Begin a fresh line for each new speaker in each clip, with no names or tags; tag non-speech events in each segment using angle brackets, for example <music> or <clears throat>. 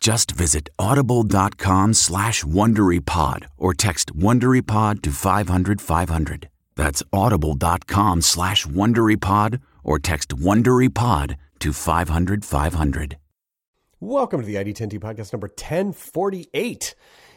Just visit audible.com slash WonderyPod or text WonderyPod to 500, 500. That's audible.com slash WonderyPod or text WonderyPod to 500, 500.
Welcome to the ID10T podcast number 1048.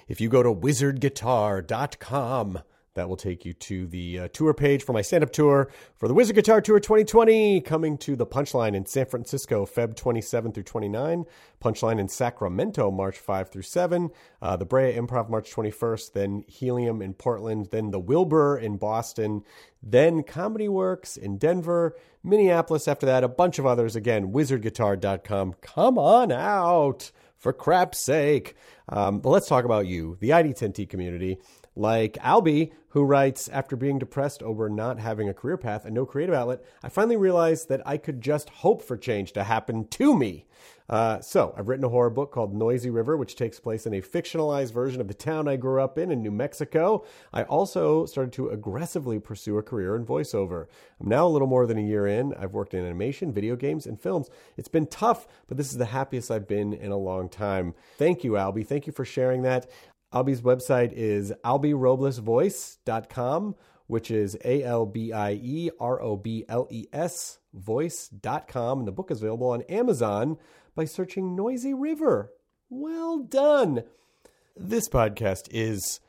If you go to wizardguitar.com, that will take you to the uh, tour page for my stand up tour for the Wizard Guitar Tour 2020, coming to the Punchline in San Francisco, Feb 27 through 29, Punchline in Sacramento, March 5 through 7, uh, the Brea Improv, March 21st, then Helium in Portland, then the Wilbur in Boston, then Comedy Works in Denver, Minneapolis after that, a bunch of others. Again, wizardguitar.com. Come on out for crap's sake. Um, but let's talk about you, the ID10T community like Albie, who writes After being depressed over not having a career path and no creative outlet, I finally realized that I could just hope for change to happen to me. Uh, so, I've written a horror book called Noisy River, which takes place in a fictionalized version of the town I grew up in in New Mexico. I also started to aggressively pursue a career in voiceover. I'm now a little more than a year in. I've worked in animation, video games, and films. It's been tough, but this is the happiest I've been in a long time. Thank you, Albie. Thank you for sharing that. Albie's website is albieroblesvoice.com, which is A L B I E R O B L E S voice.com. And the book is available on Amazon by searching Noisy River. Well done. This podcast is,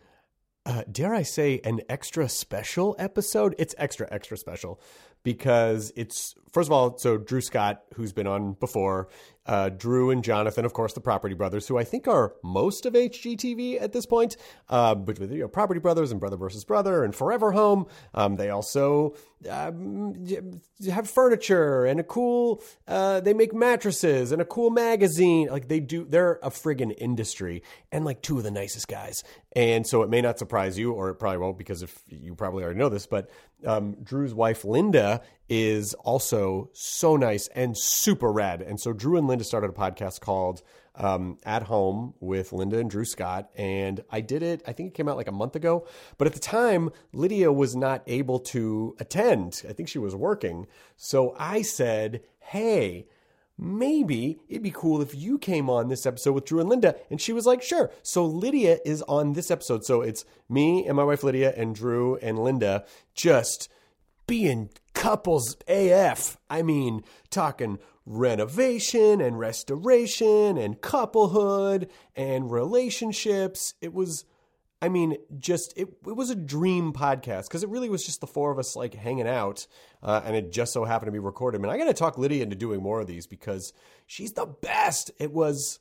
uh, dare I say, an extra special episode? It's extra, extra special because it's first of all, so Drew Scott, who's been on before, uh, Drew and Jonathan, of course, the Property Brothers, who I think are most of HGTV at this point, uh, you know, Property Brothers and Brother versus Brother and Forever Home. Um, they also um, have furniture and a cool. Uh, they make mattresses and a cool magazine. Like they do, they're a friggin' industry and like two of the nicest guys. And so it may not surprise you, or it probably won't, because if you probably already know this, but um, Drew's wife Linda is also so nice and super rad. And so Drew and Linda started a podcast called um, At Home with Linda and Drew Scott. And I did it, I think it came out like a month ago. But at the time, Lydia was not able to attend. I think she was working. So I said, hey, maybe it'd be cool if you came on this episode with Drew and Linda. And she was like, sure. So Lydia is on this episode. So it's me and my wife Lydia and Drew and Linda just being couples AF. I mean, talking renovation and restoration and couplehood and relationships. It was, I mean, just, it, it was a dream podcast because it really was just the four of us like hanging out uh, and it just so happened to be recorded. And I got to talk Lydia into doing more of these because she's the best. It was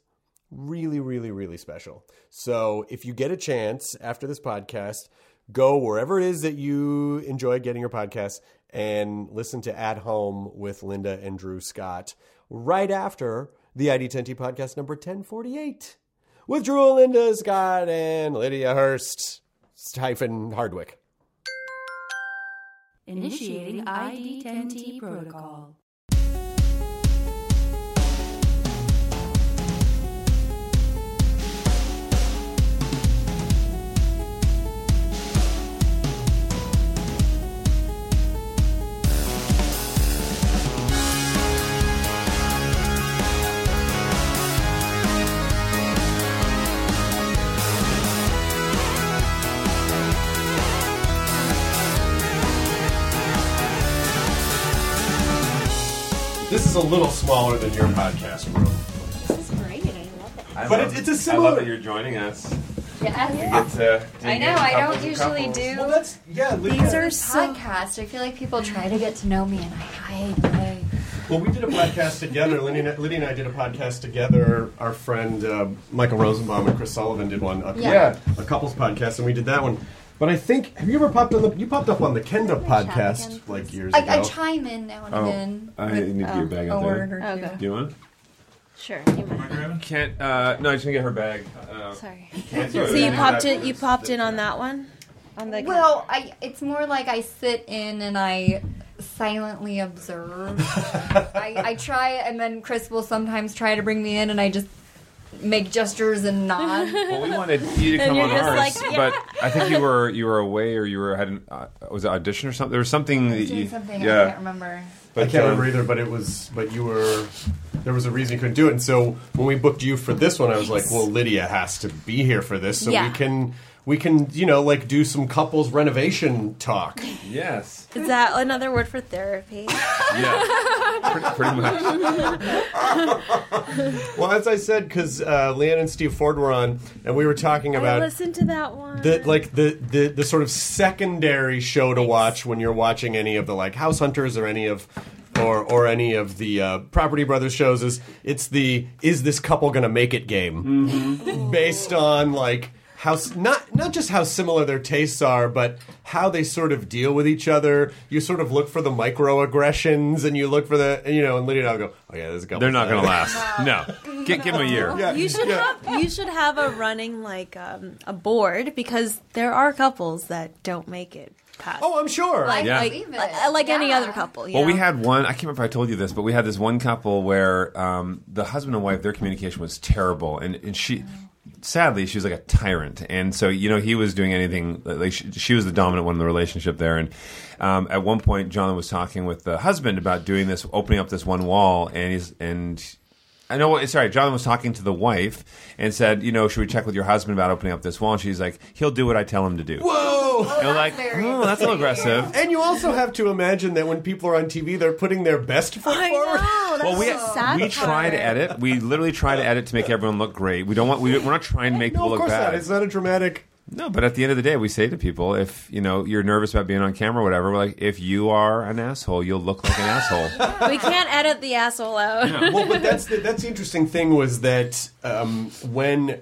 really, really, really special. So if you get a chance after this podcast, go wherever it is that you enjoy getting your podcasts and listen to At Home with Linda and Drew Scott right after the ID10T podcast number 1048 with Drew, Linda Scott, and Lydia Hearst hyphen Hardwick.
Initiating ID10T protocol.
Is a little smaller than your podcast room.
This is great. I love it.
I
But
love-
it's- it's a
I
similar-
love that you're joining us.
Yes.
It's, uh,
I
dig
know.
in
I
couples
don't
and
usually
couples.
do.
Well, that's yeah. Lydia.
These are podcasts. I feel like people try to get to know me, and I hide. I,
Well, we did a podcast together. Lydia, and- Lydia and I did a podcast together. Our friend uh, Michael Rosenbaum and Chris Sullivan did one. A,
Yeah.
a couples podcast, and we did that one. But I think have you ever popped on the you popped up on the Kenda podcast like years
I,
ago?
I chime in now and
Oh,
again.
I
with,
need to get your bag
a
out
word
there.
or two.
Do you want?
Sure. You might.
Can't. Uh, no, I just gonna get her bag. Uh,
Sorry.
can't
So you popped it. You popped in on that one, on the.
Well, I it's more like I sit in and I silently observe. <laughs> I, I try, and then Chris will sometimes try to bring me in, and I just make gestures and nod. <laughs>
Well, we wanted you to come on
just
ours,
like, yeah.
but I think you <laughs> were you were away or you were had an uh, was it audition or something. There was something. that
Doing
you,
something I
yeah.
can't remember.
I can't
um,
remember either, but it was. But you were. There was a reason you couldn't do it, and so when we booked you for this one, I was like, "Well, Lydia has to be here for this, so
Yeah.
we can we can you know like do some couples renovation talk."
Yes.
Is that another word for therapy? <laughs>
Yeah. pretty, pretty much. <laughs>
Well, as I said, because uh, Leanne and Steve Ford were on, and we were talking
I
about
listened to that one.
the like the, the the sort of secondary show to watch when you're watching any of the like House Hunters or any of or or any of the uh, Property Brothers shows is it's the is this couple gonna make it game based on like how not not just how similar their tastes are but how they sort of deal with each other you sort of look for the microaggressions and you look for the you know and Lydia and I will go oh yeah there's a couple
They're not going to last. <laughs> No. Gi- give them a year.
yeah,
you should
yeah.
have you should have a running like um, a board because there are couples that don't make it past.
oh I'm sure
I
Yeah.
believe it.
Uh, like any other couple. You
Well, we had one. I can't remember if I told you this, but we had this one couple where um, the husband and wife, their communication was terrible, and, and she, sadly, she was like a tyrant, and so you know he was doing anything. Like she, she was the dominant one in the relationship there, and um, at one point, John was talking with the husband about doing this, opening up this one wall, and he's and. I know. Sorry, John was talking to the wife and said, "You know, should we check with your husband about opening up this wall?" And she's like, "He'll do what I tell him to do."
whoa
And we're like,
very
"Oh, that's a little aggressive."
And you also have to imagine that when people are on TV, they're putting their best foot
I
forward.
know. That's
Well, we
the sad
we try to edit. We literally try to edit to make everyone look great. We don't want. We, we're not trying to make
No,
people look bad.
not. It's not a dramatic.
No, but at the end of the day, we say to people, if you know you're nervous about being on camera, or whatever, we're like, if you are an asshole, you'll look like an asshole. <laughs>
We can't edit the asshole out.
Well, but that's the, that's the interesting thing was that um, when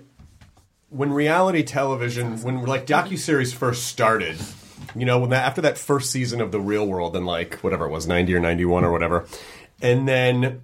when reality television, when like docuseries first started, you know, when that, after that first season of The Real World and like whatever it was, ninety or ninety one or whatever, and then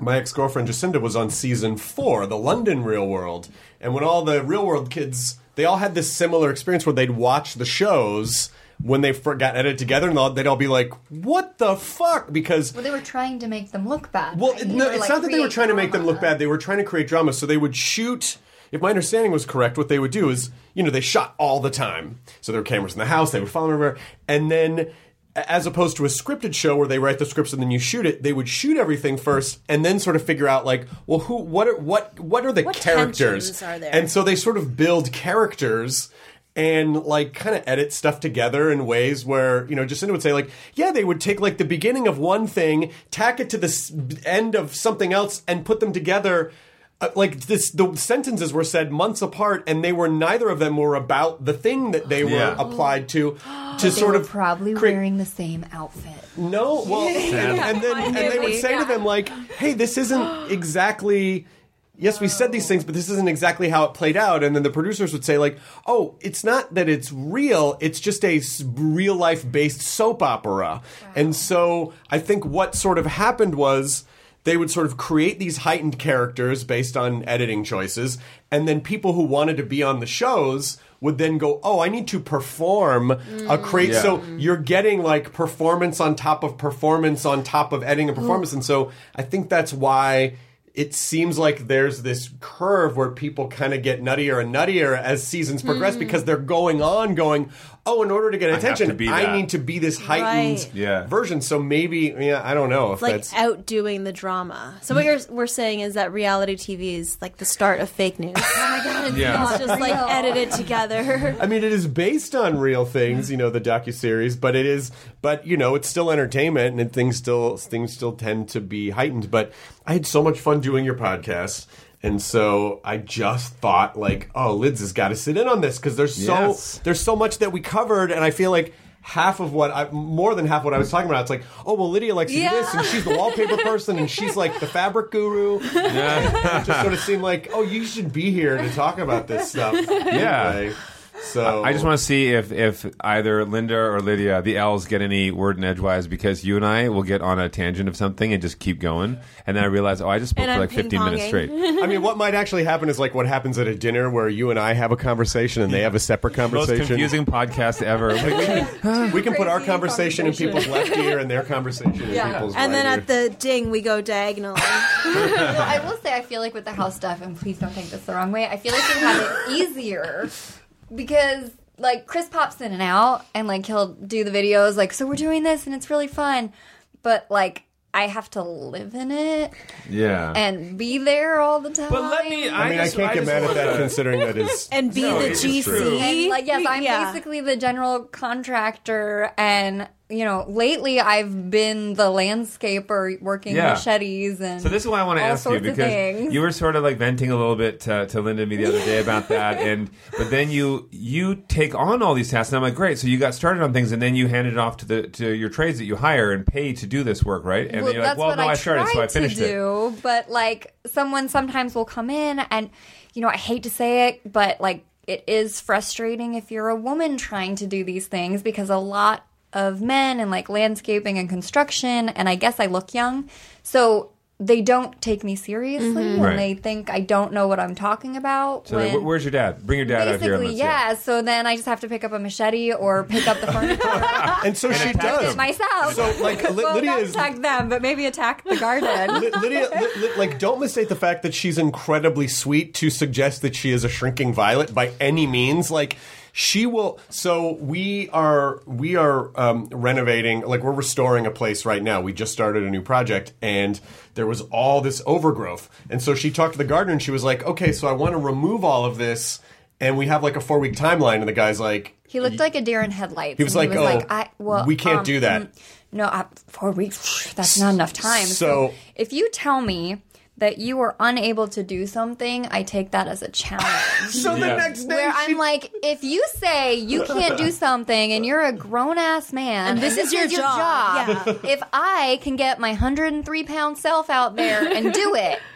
my ex girlfriend Jacinda was on season four, the London Real World, and when all the Real World kids, they all had this similar experience where they'd watch the shows when they got edited together, and they'd all be like, "What the fuck?" Because
Well, they were trying to make them look bad.
well,
right?
no, it's
like,
not that they were trying to make them look bad. They were trying to create drama. So they would shoot. If my understanding was correct, what they would do is, you know, they shot all the time. So there were cameras in the house. They would follow them everywhere. And then, as opposed to a scripted show where they write the scripts and then you shoot it, they would shoot everything first and then sort of figure out like, well, who, what, are, what, what are the
What
characters?
are there?
And so they sort of build characters and like kind of edit stuff together in ways where you know Jacinda would say like yeah they would take like the beginning of one thing tack it to the end of something else and put them together Uh, like this the sentences were said months apart and they were neither of them were about the thing that they were
Yeah.
applied to <gasps> to
They
sort
were
of
probably
create-
wearing the same outfit.
no, well, <laughs> and, and then and they would say to them like, "Hey, this isn't <gasps> exactly." Yes, we said these things, but this isn't exactly how it played out. And then the producers would say like, "Oh, it's not that it's real; it's just a real life based soap opera." And so I think what sort of happened was they would sort of create these heightened characters based on editing choices, and then people who wanted to be on the shows would then go, "Oh, I need to perform a mm. create."
Yeah.
So you're getting like performance on top of performance on top of editing a performance, and so I think that's why it seems like there's this curve where people kind of get nuttier and nuttier as seasons progress mm. because they're going on going oh, in order to get
have
attention,
to be
I need to be this heightened
Right.
Yeah.
version. So maybe, yeah, I don't know if
like
that's.
outdoing the drama. So what you're we're saying is that reality TV is like the start of fake news. <laughs>
Oh my god, it's
Yeah.
not
It's just like edited together. <laughs>
I mean, it is based on real things, you know, the docu series, but it is, but you know, it's still entertainment, and things still things still tend to be heightened. But I had so much fun doing your podcast, and so I just thought, like, oh, Lids has got to sit in on this because there's so
Yes.
there's so much that we covered, and I feel like. Half of what I, more than half what I was talking about, it's like, oh well, Lydia likes to do this, and she's the wallpaper person, and she's like the fabric guru. <laughs> it just sort of seemed like, oh, you should be here to talk about this stuff.
Yeah.
Anyway, so
I just want to see if, if either Linda or Lydia, the L's, get any word in edgewise because you and I will get on a tangent of something and just keep going. And then I realize, oh, I just spoke
And
for
I'm
like 15 minutes
ping-ponging.
straight.
I mean, what might actually happen is like what happens at a dinner where you and I have a conversation and they have a separate
Most
conversation.
confusing podcast ever. <laughs> Like,
We can put our
Crazy
conversation in people's left ear and their conversation in
Yeah.
people's
and
right
then
ear.
at the ding we go diagonally. <laughs>
No, I will say I feel like with the house stuff, and please don't take this the wrong way. I feel like they have it easier because like Chris pops in and out, and like he'll do the videos like, so we're doing this, and it's really fun, but like I have to live in it
yeah.
and be there all the time.
but let me. I,
I mean,
just,
I can't get mad at that
to-
considering that is.
and be
No,
the
it is true.
GC.
And like yes, I'm
Yeah.
basically the general contractor, and you know, lately I've been the landscaper working
Yeah.
machetes and
So this is why I want to ask you because you were sort of like venting a little bit to, to Linda and me the other day about <laughs> that, and but then you you take on all these tasks, and I'm like, great. So you got started on things, and then you handed it off to the to your trades that you hire and pay to do this work, right? And
well,
you're like, well, no,
I,
I started, so I finished
to
it.
But like, someone sometimes will come in, and you know, I hate to say it, but like, it is frustrating if you're a woman trying to do these things because a lot of men and like landscaping and construction, and I guess I look young, so they don't take me seriously, mm-hmm. and
Right.
they think I don't know what I'm talking about.
So
when-
wh- where's your dad? Bring your dad out here.
Basically,
let's,
yeah. So then I just have to pick up a machete or pick up the <laughs> furniture
And so she
attack
does.
them.
myself.
So, like, Li-
well,
Lydia
not
is-
attack them, but maybe attack the garden.
Li- Lydia, li- li- like, don't mistake the fact that she's incredibly sweet to suggest that she is a shrinking violet by any means. Like, she will. So we are we are um, renovating, like we're restoring a place right now. We just started a new project, and there was all this overgrowth. And so she talked to the gardener, and she was like, "Okay, so I want to remove all of this." And we have like a four week timeline, and the guy's like,
He looked like a deer in headlights.
He was like, "Oh,
I, well,
we can't
um,
do that."
mm, No, uh, four weeks. That's not enough time.
So-
if you tell me that you were unable to do something, I take that as a challenge. <laughs>
"So the next day,
Where
she
I'm like, if you say you can't do something and you're a grown ass man,
And this is your job.
job, if I can get my 103 pound self out there and do it, <laughs>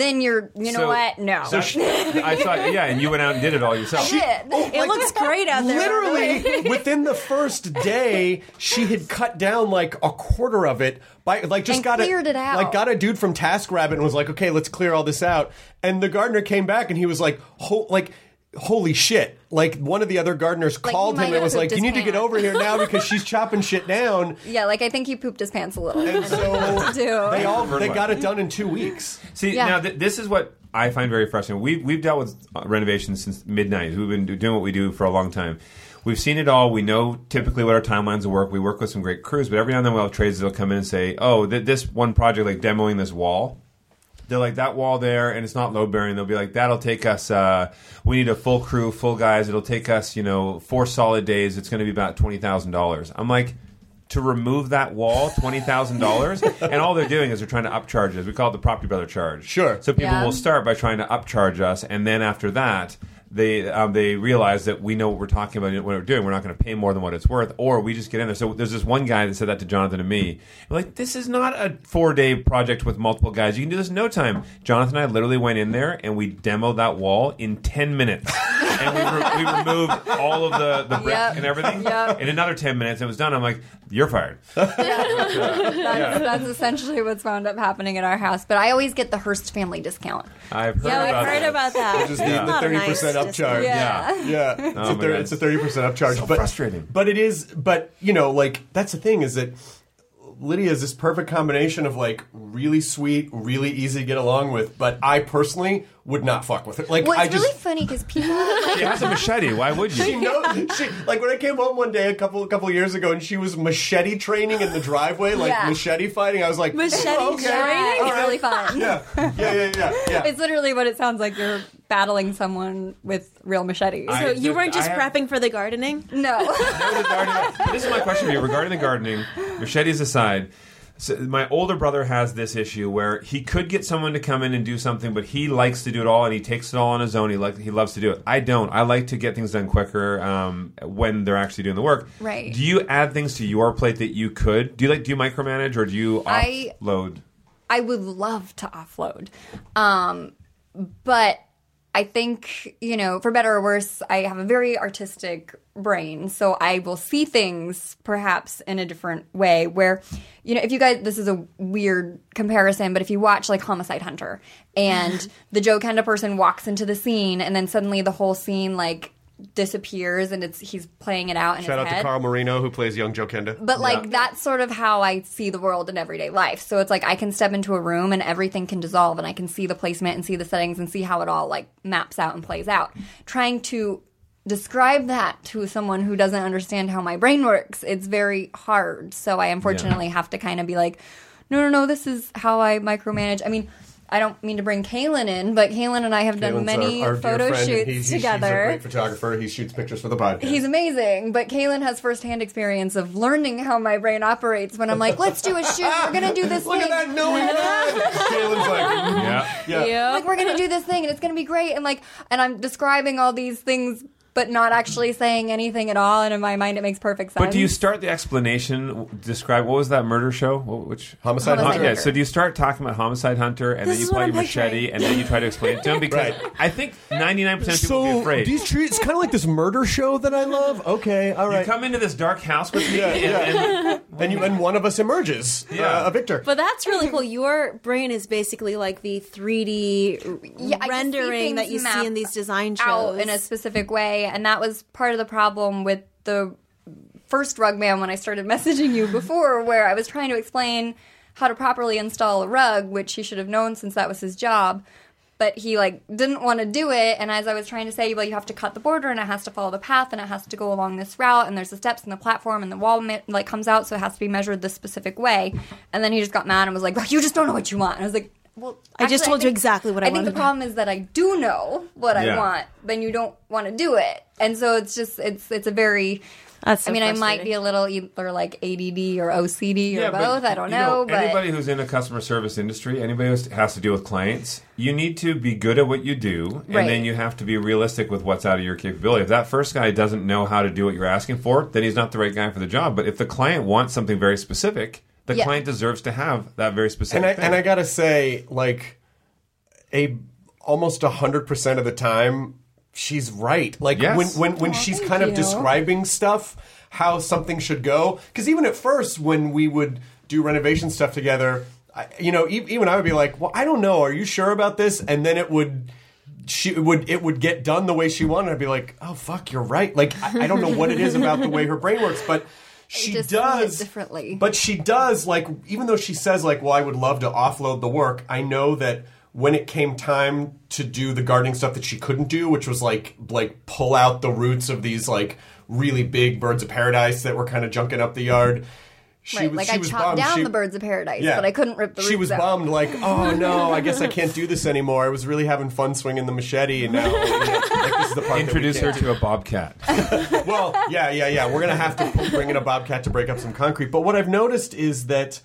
then you're, you know
So-
what? No.
So she, I saw, yeah, and you went out and did it all yourself.
Shit.
Oh it looks great out there.
Literally, <laughs> within the first day, she had cut down like a quarter of it by like just
And
got
cleared
a,
it out.
Like got a dude from Task Rabbit and was like, "Okay, let's clear all this out." And the gardener came back and he was like, Ho- "Like." Holy shit! Like one of the other gardeners
Like,
called
might
him and
have
was like,
pooped
"You
his
need to get
pants."
over here now because she's chopping shit down." <laughs>
yeah, like I think he pooped his pants a little.
And <laughs> so <laughs>
do.
they all they got it done in two weeks.
See,
Yeah.
now th- this is what I find very frustrating. We've, we've dealt with uh, renovations since mid 90s. We've been do- doing what we do for a long time. We've seen it all. We know typically what our timelines will work. We work with some great crews, but every now and then we'll have trades that'll come in and say, oh, th- this one project, like demoing this wall, they're like that wall there and it's not load bearing. They'll be like that'll take us uh, we need a full crew full guys. It'll take us you know four solid days. It's going to be about $20000 i'm like to remove that wall $20000 <laughs> and all they're doing is they're trying to upcharge us. We call it the property brother charge.
Sure.
so people
Yeah.
will start by trying to upcharge us and then after that they um, they realize that we know what we're talking about and what we're doing. We're not going to pay more than what it's worth, or we just get in there. So there's this one guy that said that to Jonathan and me. We're like, this is not a four day project with multiple guys. You can do this in no time. Jonathan and I literally went in there and we demoed that wall in ten minutes, <laughs> and we, re- we removed all of the the brick
Yep.
and everything.
Yep.
In another ten minutes, it was done. I'm like, you're fired. <laughs>
That's, that's essentially what's wound up happening at our house. But I always get the Hearst family discount.
I've heard
Yeah,
about
we've heard
that.
about that.
Just the-
Yeah.
the
Not a
thirty
nice
percent upcharge.
discount.
Yeah.
Yeah, <laughs> it's,
Oh
a
my
thir-
God.
it's a thirty percent upcharge.
So
but
frustrating.
But it is. But you know, like that's the thing is that Lydia is this perfect combination of like really sweet, really easy to get along with. But I personally would not fuck with her. Like
Well,
I
it's
just
really funny because people like,
She has a machete. Why would you?
she
you?
knows she like when I came home one day a couple a couple years ago and she was machete training in the driveway, like
Yeah.
machete fighting. I was like,
Machete
oh, okay.
yeah, it's
All right.
really fun. <laughs>
Yeah, yeah, yeah, yeah, yeah.
It's literally what it sounds like. You're battling someone with real machetes.
I-
So you weren't just
have-
prepping for the gardening?
no. <laughs>
this is my question for you regarding the gardening. Machetes aside, so my older brother has this issue where he could get someone to come in and do something, but he likes to do it all and he takes it all on his own. He like he loves to do it. I don't. I like to get things done quicker um, when they're actually doing the work.
Right.
Do you add things to your plate that you could? Do you like do you micromanage or do you
I-
offload?
I would love to offload. Um, but I think, you know, for better or worse, I have a very artistic brain. So I will see things perhaps in a different way where, you know, if you guys, this is a weird comparison, but if you watch like Homicide Hunter and <laughs> the Joe Kenda person walks into the scene and then suddenly the whole scene like disappears and it's he's playing it out in
Shout
his
out
head.
to Carl Marino who plays young Joe Kenda.
But like that's sort of how I see the world in everyday life. So it's like I can step into a room and everything can dissolve and I can see the placement and see the settings and see how it all like maps out and plays out. Trying to describe that to someone who doesn't understand how my brain works, it's very hard. So I unfortunately have to kind of be like, no, no, no, this is how I micromanage. I mean, I don't mean to bring Kaylin in, but Kaylin and I have done
Kalen's
many
our, our
photo
friend,
shoots
he's,
together.
He's a great photographer. He shoots pictures for the podcast.
He's amazing, but Kaylin has firsthand experience of learning how my brain operates when I'm like, let's do a shoot. We're going to do this
Look
thing.
at that knowing head. <laughs> Kalen's like, mm,
Yeah.
yeah.
Like, we're going to do this thing and it's going to be great. And like, and I'm describing all these things, but not actually saying anything at all. And in my mind, it makes perfect sense.
But do you start the explanation? Describe what was that murder show? What, which
Homicide
Homicide
Hunter.
Yeah, so do you start talking about homicide hunter and
This
then you
is
pull
what
out
I'm
your machete
picturing.
and then you try to explain it to him <laughs> because
Right.
I think ninety nine percent of people would be
So
afraid.
these trees, it's kind of like this murder show that I love. Okay, all right.
you come into this dark house with me,
Yeah,
and,
yeah.
and <laughs>
and you and one of us emerges,
Yeah.
uh, a victor.
But that's really cool. Your brain is basically like the 3D
Yeah, I can see
rendering that
things
you see in these design shows.
out in a specific way, and that was part of the problem with the first rug man when I started <laughs> messaging you before, where I was trying to explain how to properly install a rug, which he should have known since that was his job. But he like didn't want to do it, and as I was trying to say, well, you have to cut the border, and it has to follow the path, and it has to go along this route, and there's the steps and the platform, and the wall like comes out, so it has to be measured this specific way. And then he just got mad and was like, well, "You just don't know what you want." And I was like, "Well,
I just told you
think-
exactly what I
I think
wanted.
the problem is that I do know what
Yeah.
I want, then you don't want to do it, and so it's just it's it's a very.
That's so
I mean, I might be a little either like ADD or OCD or
Yeah, but,
both. I don't
you
know, but
anybody who's in a customer service industry, anybody who has to deal with clients, you need to be good at what you do, and
Right.
then you have to be realistic with what's out of your capability. If that first guy doesn't know how to do what you're asking for, then he's not the right guy for the job. But if the client wants something very specific, the
Yeah.
client deserves to have that very specific.
and I
thing.
and I gotta say, like, a almost hundred percent of the time, she's right. Like
Yes.
when when when she's kind of describing stuff, how something should go. Because even at first, when we would do renovation stuff together, I, you know, e- even I would be like, "Well, I don't know. Are you sure about this?" And then it would. She would it would get done the way she wanted. I'd be like, "Oh fuck, you're right." Like I, I don't know what it is about the way her brain works, but she
just see it
does
differently.
But she does like even though she says like, "Well, I would love to offload the work." I know that when it came time to do the gardening stuff that she couldn't do, which was like like pull out the roots of these like really big birds of paradise that were kind of junking up the yard. She
right,
was,
like
she
I
was
chopped
bummed.
down
She-
the birds of paradise,
yeah.
but I couldn't rip the roots
She was
out.
bummed, like, oh <laughs> no, I guess I can't do this anymore. I was really having fun swinging the machete, and now like, this is the part
introduce
that
her
we can't
to a bobcat. <laughs>
well, yeah, yeah, yeah. We're gonna have to bring in a bobcat to break up some concrete. But what I've noticed is that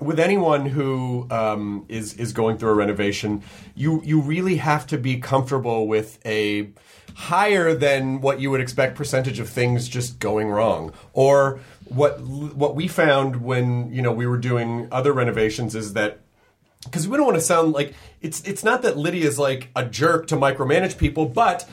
with anyone who um, is is going through a renovation, you you really have to be comfortable with a higher than what you would expect percentage of things just going wrong or what what we found when you know we were doing other renovations is that because we don't want to sound like it's it's not that Lydia's like a jerk to micromanage people, but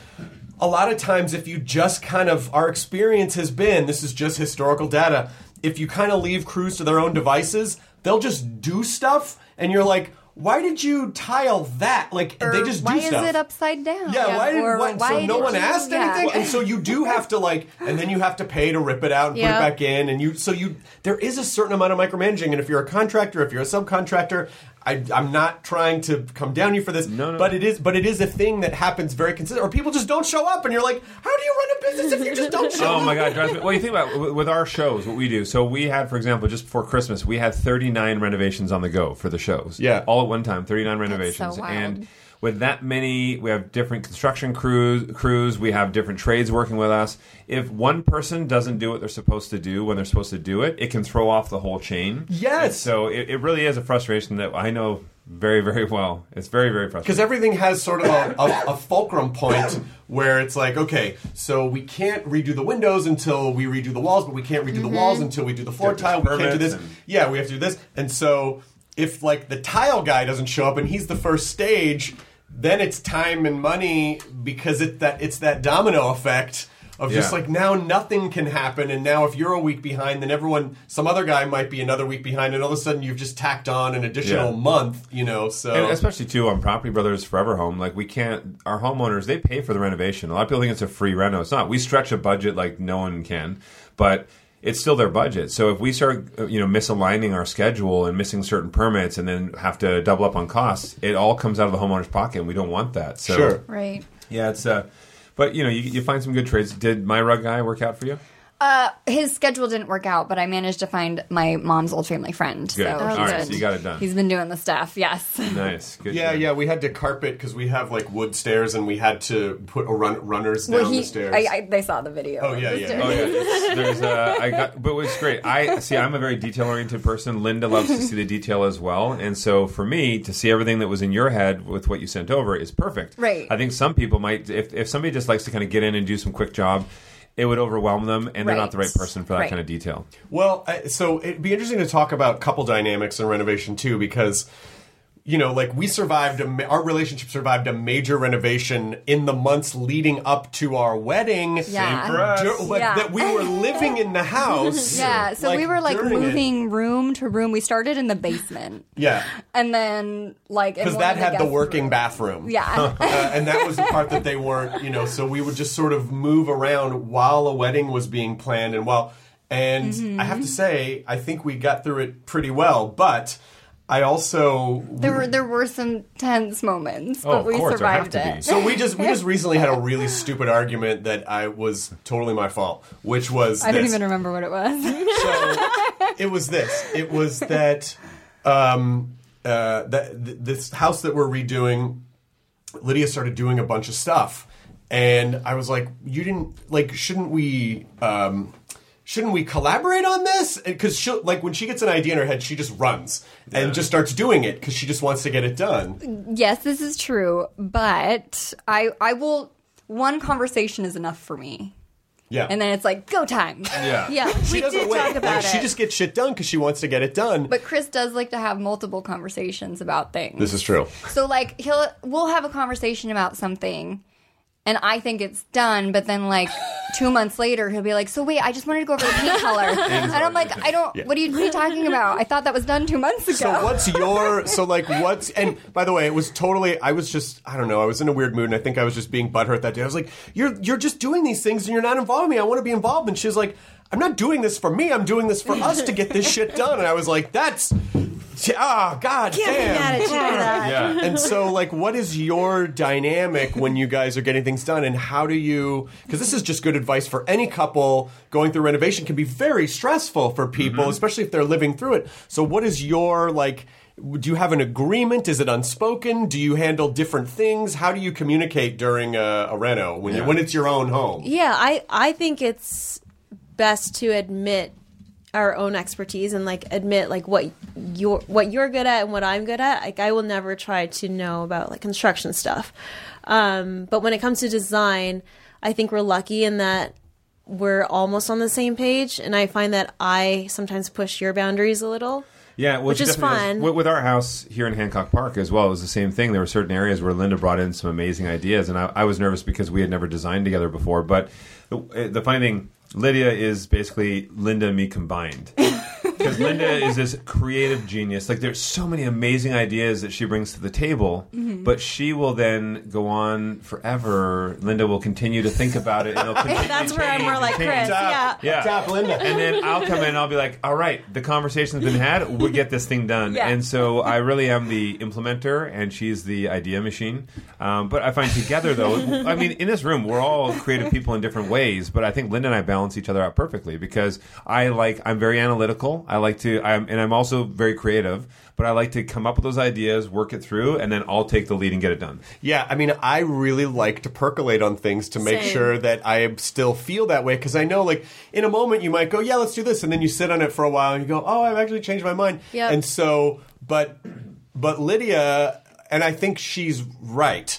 a lot of times if you just kind of our experience has been this is just historical data. If you kind of leave crews to their own devices, they'll just do stuff, and you're like, why did you tile that? Like
Or
they just do stuff.
why is it upside down?
Yeah, why did
or
what,
why
so no one
you-
asked
yeah.
anything, and so you do have to like, and then you have to pay to rip it out and
Yeah.
put it back in, and you so you there is a certain amount of micromanaging, and if you're a contractor, if you're a subcontractor, I, I'm not trying to come down you for this,
No, no.
but it is, but it is a thing that happens very consistent. Or people just don't show up, and you're like, how do you run a business if you just don't <laughs> show
Oh
up?
Oh my god, it drives me. Well, you think about with- with our shows, what we do. So we had, for example, just before Christmas, we had 39 renovations on the go for the shows.
Yeah.
all at one time, 39 renovations,
wild.
and with that many, we have different construction crews. Crews, we have different trades working with us. If one person doesn't do what they're supposed to do when they're supposed to do it, it can throw off the whole chain.
Yes.
And so it, it really is a frustration that I know very, very well. It's very, very frustrating.
because everything has sort of a, a, a fulcrum point where it's like, okay, so we can't redo the windows until we redo the walls, but we can't redo the mm-hmm. walls until we do the floor tile. We can't do this.
and-
Yeah, we have to do this. And so if like the tile guy doesn't show up and he's the first stage, then it's time and money because it that it's that domino effect. Of just like now nothing can happen, and now if you're a week behind, then everyone, some other guy might be another week behind, and all of a sudden you've just tacked on an additional
Yeah.
month, you know. So
And especially too on Property Brothers Forever Home, like we can't. Our homeowners they pay for the renovation. A lot of people think it's a free reno. It's not. We stretch a budget like no one can, but it's still their budget. So if we start, uh, you know, misaligning our schedule and missing certain permits, and then have to double up on costs, it all comes out of the homeowner's pocket, and we don't want that. So
Sure.
Right.
yeah, it's. Uh, but you know, you, you find some good trades. Did my rug guy work out for you?
Uh, his schedule didn't work out, but I managed to find my mom's old family friend.
Good.
So
All
he's
right, so you got it done.
He's been doing the stuff. Yes.
Nice. Good.
Yeah,
good.
yeah, we had to carpet because we have like wood stairs, and we had to put a run runners down
Well, he,
the stairs.
I, I, they saw the video.
Oh, yeah, yeah.
stairs.
Oh yeah, it's, <laughs> there's uh, I got, but what's great. I see. I'm a very detail oriented person. Linda loves to see the detail as well, and so for me to see everything that was in your head with what you sent over is perfect.
Right.
I think some people might, if if somebody just likes to kind of get in and do some quick job, it would overwhelm them, and they're not the
Right.
right person for that
Right.
kind of detail.
well, I, so it'd be interesting to talk about couple dynamics and renovation too, because you know, like we survived, a, our relationship survived a major renovation in the months leading up to our wedding.
Yeah.
for us.
Dur- like,
Yeah.
That we were living in the house. <laughs>
Yeah, so we were like
during it.
moving room to room. We started in the basement,
Yeah.
and then like in
Because that
of the
had the working
rooms.
bathroom.
Yeah, <laughs>
uh, and that was the part that they weren't, you know. So we would just sort of move around while a wedding was being planned, and while, and
Mm-hmm.
I have to say, I think we got through it pretty well. But I also,
there were there were some tense moments,
Oh,
but
of
we
course,
survived it.
so we just we just <laughs> recently had a really stupid argument that I was totally my fault, which was
I don't even remember what it was.
so it was this. It was that um, uh, that th- this house that we're redoing. Lydia started doing a bunch of stuff, and I was like, "You didn't like? Shouldn't we?" Um, Shouldn't we collaborate on this? Because she like when she gets an idea in her head, she just runs and just starts doing it because she just wants to get it done.
yes, this is true, but I I will. One conversation is enough for me,
Yeah,
and then it's like go time.
Yeah.
Yeah,
she
we
doesn't
did
wait.
talk about
Like,
it.
She just gets shit done because she wants to get it done.
But Chris does like to have multiple conversations about things.
this is true.
So like he'll we'll have a conversation about something and I think it's done, but then like two months later he'll be like, So wait, I just wanted to go over the paint color. <laughs> and I'm like, I don't what are you what are you talking about? I thought that was done two months ago.
So what's your so like what's and by the way, it was totally I was just I don't know, I was in a weird mood and I think I was just being butthurt that day. I was like, You're you're just doing these things and you're not involving me. I want to be involved. And she's like, I'm not doing this for me, I'm doing this for <laughs> us to get this shit done. And I was like, That's ah, god
Can't be
damn.
mad at you for that.
Yeah.
and so like what is your dynamic when you guys are getting things done? And how do you because this is just good advice for any couple going through renovation can be very stressful for people especially if they're living through it. So what is your like do you have an agreement? Is it unspoken? Do you handle different things? How do you communicate during a, a reno when, you, when it's your own home?
Yeah, I I think it's best to admit our own expertise and like admit like what you're what you're good at and what I'm good at. Like I will never try to know about like construction stuff. Um, but when it comes to design, I think we're lucky in that we're almost on the same page and I find that I sometimes push your boundaries a little.
Yeah, well,
Which is
definitely does.
fun.
With, with our house here in Hancock Park as well, it was the same thing. There were certain areas where Linda brought in some amazing ideas, and I, I was nervous because we had never designed together before. But the, the funny thing, Lydia is basically Linda and me combined. <laughs> Because Linda is this creative genius. Like, there's so many amazing ideas that she brings to the table But she will then go on forever. Linda will continue to think about it, and it'll <laughs> continue
That's
to
where I'm more like
change.
Chris. Yeah.
Yeah.
Top Linda.
And then I'll come in and I'll be like, all right, the conversation's been had. We'll get this thing done.
Yeah.
And so I really am the implementer and she's the idea machine. Um, but I find together, though, I mean, in this room, we're all creative people in different ways. But I think Linda and I balance each other out perfectly because I like, I'm very analytical. I like to, I'm, and I'm also very creative. But I like to come up with those ideas, work it through, and then I'll take the lead and get it done.
Yeah, I mean, I really like to percolate on things to make
Same.
sure that I still feel that way because I know, like, in a moment you might go, "Yeah, let's do this," and then you sit on it for a while and you go, "Oh, I've actually changed my mind."
Yep.
And so, but, but Lydia, and I think she's right.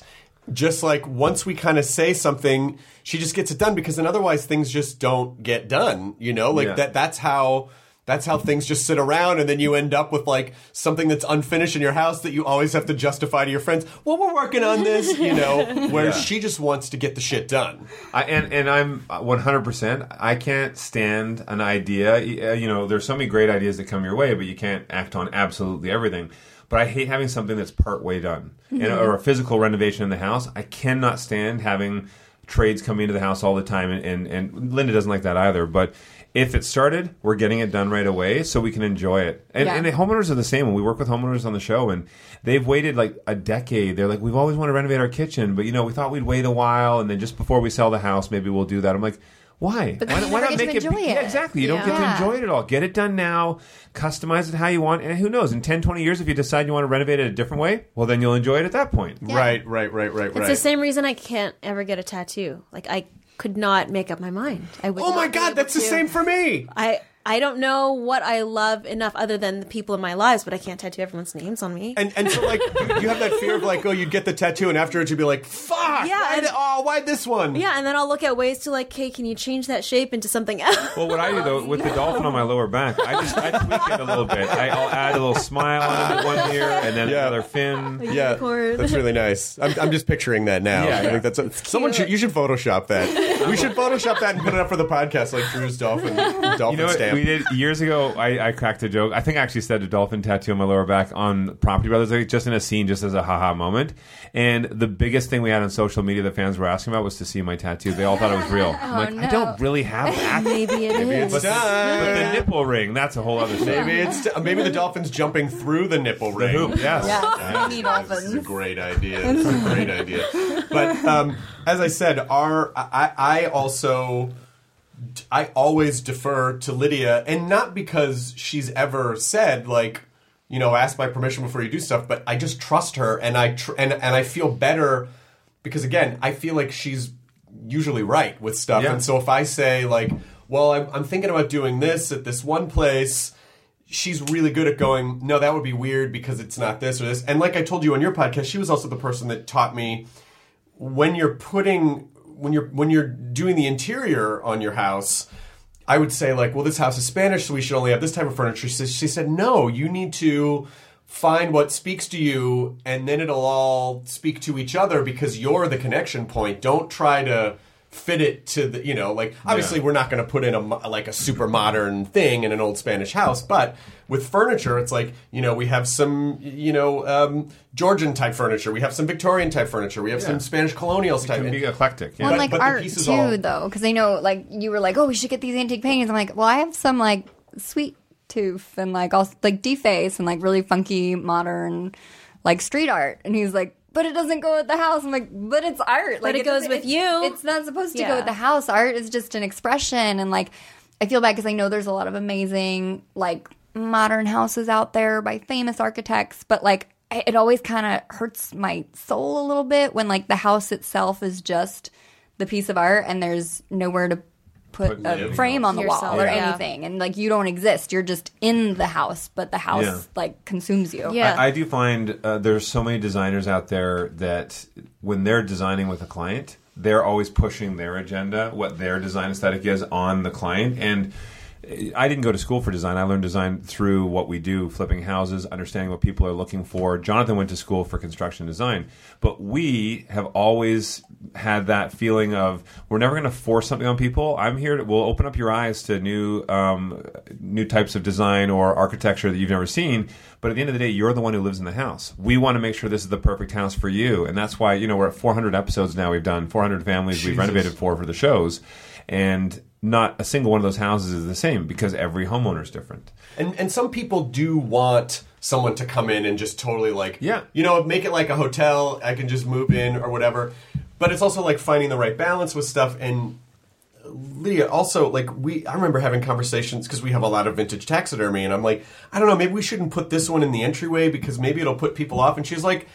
Just like once we kind of say something, she just gets it done because then otherwise things just don't get done. You know, like
Yeah.
that. That's how. That's how things just sit around, and then you end up with like something that's unfinished in your house that you always have to justify to your friends. Well, we're working on this, you <laughs> know. Where
Yeah.
she just wants to get the shit done.
I, and and I'm 100. percent I can't stand an idea. Uh, You know, there's so many great ideas that come your way, but you can't act on absolutely everything. But I hate having something that's part way done, and, or a physical renovation in the house. I cannot stand having trades coming into the house all the time, and, and, and Linda doesn't like that either. But if it started, we're getting it done right away so we can enjoy it. And,
Yeah.
and the homeowners are the same. When we work with homeowners on the show, and they've waited like a decade. They're like, we've always wanted to renovate our kitchen, but you know, we thought we'd wait a while, and then just before we sell the house, maybe we'll do that. I'm like. Why?
But
why,
you
why
never
not
get to
make it?
enjoy
Yeah, exactly. You don't get to enjoy it at all. Get it done now. Customize it how you want. And who knows? In 10, 20 years, if you decide you want to renovate it a different way, well, then you'll enjoy it at that point.
Right, right, right, right,
It's
right.
the same reason I can't ever get a tattoo. Like I could not make up my mind. I would.
oh my god,
able
that's the same for me.
I I don't know what I love enough other than the people in my lives, but I can't tattoo everyone's names on me.
And and so like you, you have that fear of like, oh, you'd get the tattoo, and afterwards you'd be like, fuck.
Yeah,
why
and-
the- oh, why this one?
yeah, and then I'll look at ways to like, hey, can you change that shape into something else?
Well, what I do though with the <laughs> dolphin on my lower back, I just I tweak it a little bit. I, I'll add a little smile on it one here, and then
Yeah.
another fin.
Yeah,
Unicorn.
that's really nice. I'm, I'm just picturing that now.
Yeah,
I think that's a, someone should you should Photoshop that. we should Photoshop that and put it up for the podcast, like Drew's dolphin dolphin
You know what we did years ago? I, I cracked a joke. I think I actually said a dolphin tattoo on my lower back on Property Brothers, like, just in a scene, just as a haha moment. And the biggest thing we had on social media that fans were asking about was to see my tattoo. They all thought it was real. I'm like, I don't really have <laughs> that.
Maybe it is.
It's
But, but the nipple ring, that's a whole other thing.
Maybe it's maybe the dolphin's jumping through the nipple
The
ring.
hoop, yes.
Yeah, mini
This is a
dolphins.
great idea. It's a great idea. But um, as I said, our I, I also I always defer to Lydia, and not because she's ever said like you know ask my permission before you do stuff, but I just trust her, and I tr- and and I feel better because again I feel like she's usually right with stuff,
Yeah.
and so if I say like, well, I'm, I'm thinking about doing this at this one place she's really good at going, no, that would be weird because it's not this or this. And like I told you on your podcast, she was also the person that taught me when you're putting when you're when you're doing the interior on your house. I would say like, well, this house is Spanish, so we should only have this type of furniture. She, she said, no, you need to find what speaks to you, and then it'll all speak to each other because you're the connection point. Don't try to fit it to the you know like obviously
Yeah.
we're not going to put in a like a super modern thing in an old Spanish house, but with furniture, it's like you know we have some you know um, Georgian type furniture, we have some Victorian type furniture, we have some Spanish colonials
It
type.
can be eclectic. Yeah.
Well,
But-
like
but the
art
pieces
too,
all-
though, because I know like you were like, oh, we should get these antique paintings. I'm like, well, I have some like sweet tooth and like all like deface and like really funky modern like street art, and he's like. But it doesn't go with the house. I'm like, but it's art. Like
it goes with you.
It's not supposed to
Yeah.
go with the house. Art is just an expression, and like, I feel bad because I know there's a lot of amazing like modern houses out there by famous architects, but like, it always kind of hurts my soul a little bit when like the house itself is just the piece of art and there's nowhere to put
Put
a
live
frame on the
Yourself,
wall or
yeah.
anything and like you don't exist you're just in the house but the house
Yeah.
like consumes you
Yeah.
I, I do find uh, there's so many designers out there that when they're designing with a client, they're always pushing their agenda, what their design aesthetic is on the client, and I didn't go to school for design. I learned design through what we do, flipping houses, understanding what people are looking for. Jonathan went to school for construction design, but we have always had that feeling of we're never going to force something on people. I'm here to we'll open up your eyes to new um, new types of design or architecture that you've never seen. But at the end of the day, you're the one who lives in the house. We want to make sure this is the perfect house for you, and that's why you know we're at 400 episodes now. We've done 400 families. We've renovated for for the shows, and not a single one of those houses is the same because every homeowner is different.
And and some people do want someone to come in and just totally like
Yeah.
you know make it like a hotel. I can just move in or whatever. But it's also like finding the right balance with stuff and. Lydia, also like we, I remember having conversations because we have a lot of vintage taxidermy, and I'm like, I don't know, maybe we shouldn't put this one in the entryway because maybe it'll put people off. And she's like,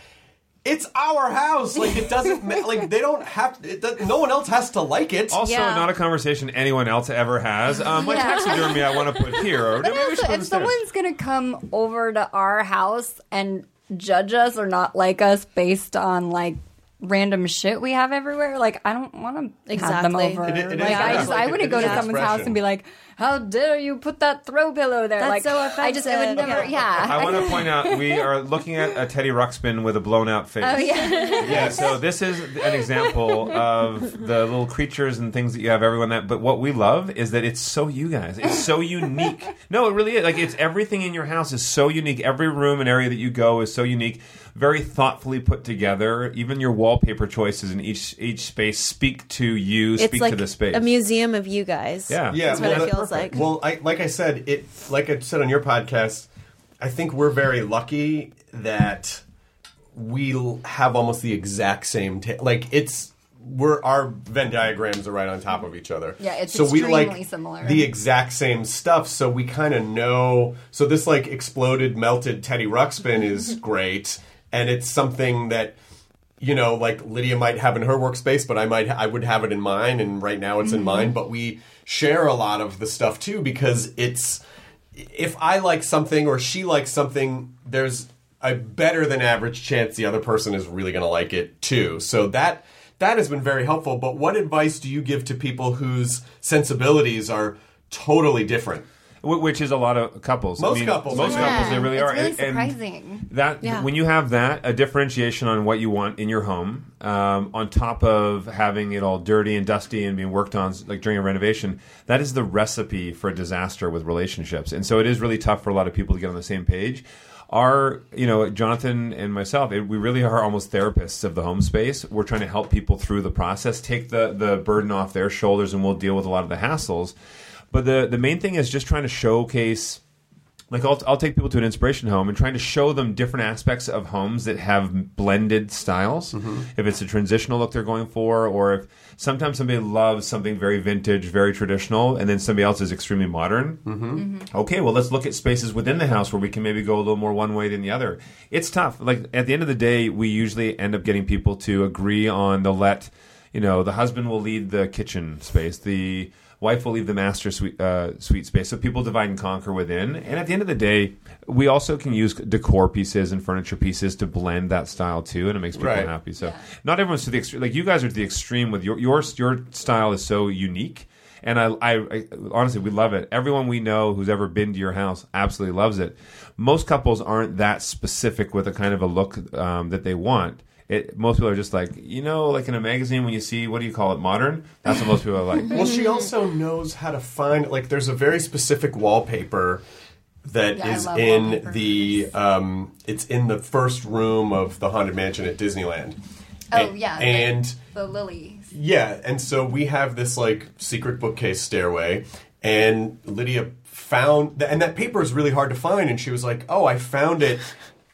it's our house, like it doesn't, ma- like they don't have, it does, no one else has to like it.
Also,
Yeah.
not a conversation anyone else ever has. Um, my
Yeah.
taxidermy I want to put here. Or <laughs>
But
maybe we should
also,
put
if
this
someone's gonna come over to our house and judge us or not like us based on like random shit we have everywhere, like I don't want to have them
Exactly.
over.
It- it is
like I
kind of
just
like
I
a-
wouldn't
it
go
is
to
an
someone's house
expression.
and be like, "How dare you put that throw pillow there?"
That's
like
so
I just I would never. Yeah,
I want to point out we are looking at a Teddy Ruxpin with a blown out face.
Oh yeah. <laughs>
Yeah, so this is an example of the little creatures and things that you have everyone that but what we love is that it's so you guys. It's so <laughs> unique. No, it really is. Like it's everything in your house is so unique. Every room and area that you go is so unique. Very thoughtfully put together. Even your wallpaper choices in each each space speak to you,
It's
speak
like
to the space.
a museum of you guys.
Yeah.
Yeah,
That's what
well,
it
that-
feels like.
Well, I, like I said, it like I said on your podcast, I think we're very lucky that we have almost the exact same ta- like it's we're our Venn diagrams are right on top of each other.
Yeah, it's
so we
extremely
like
similar.
the exact same stuff. So we kind of know. So this like exploded, melted Teddy Ruxpin is <laughs> great, and it's something that you know, like Lydia might have in her workspace, but I might I would have it in mine, and right now it's in mm-hmm. mine. But we share a lot of the stuff too because it's if I like something or she likes something, there's a better than average chance the other person is really going to like it too. So that that has been very helpful. But what advice do you give to people whose sensibilities are totally different?
Wh- which is a lot of couples.
Most
I mean,
couples,
most
yeah.
couples, they really
it's
are.
really
And- and
surprising.
that
Yeah.
when you have that a differentiation on what you want in your home, um, on top of having it all dirty and dusty and being worked on like during a renovation, that is the recipe for disaster with relationships. And so it is really tough for a lot of people to get on the same page. Our, you know, Jonathan and myself, it, we really are almost therapists of the home space. We're trying to help people through the process, take the the burden off their shoulders, and we'll deal with a lot of the hassles. But the the main thing is just trying to showcase like I'll, I'll take people to an inspiration home and trying to show them different aspects of homes that have blended styles. Mm-hmm. If it's a transitional look they're going for or if sometimes somebody loves something very vintage very traditional and then somebody else is extremely modern. Mm-hmm. Mm-hmm. Okay well let's look at spaces within the house where we can maybe go a little more one way than the other. It's tough. Like at the end of the day we usually end up getting people to agree on the let you know the husband will lead the kitchen space the wife will leave the master suite, uh, suite space. So people divide and conquer within. And at the end of the day we also can use decor pieces and furniture pieces to blend that style too and it makes people
Right.
happy. So not everyone's to the extreme like you guys are to the extreme with your your your style is so unique. And I, I, I honestly we love it. Everyone we know who's ever been to your house absolutely loves it. Most couples aren't that specific with a kind of a look um, that they want it, most people are just like you know like in a magazine when you see what do you call it modern that's what most people are like <laughs>
Well, she also knows how to find like there's a very specific wallpaper that
Yeah,
is in
wallpaper.
the um, it's in the first room of the haunted mansion at Disneyland.
Oh
A-
yeah, the-
and
the lilies.
yeah, and so we have this like secret bookcase stairway, and Lydia found and that paper is really hard to find, and she was like, "Oh, I found it."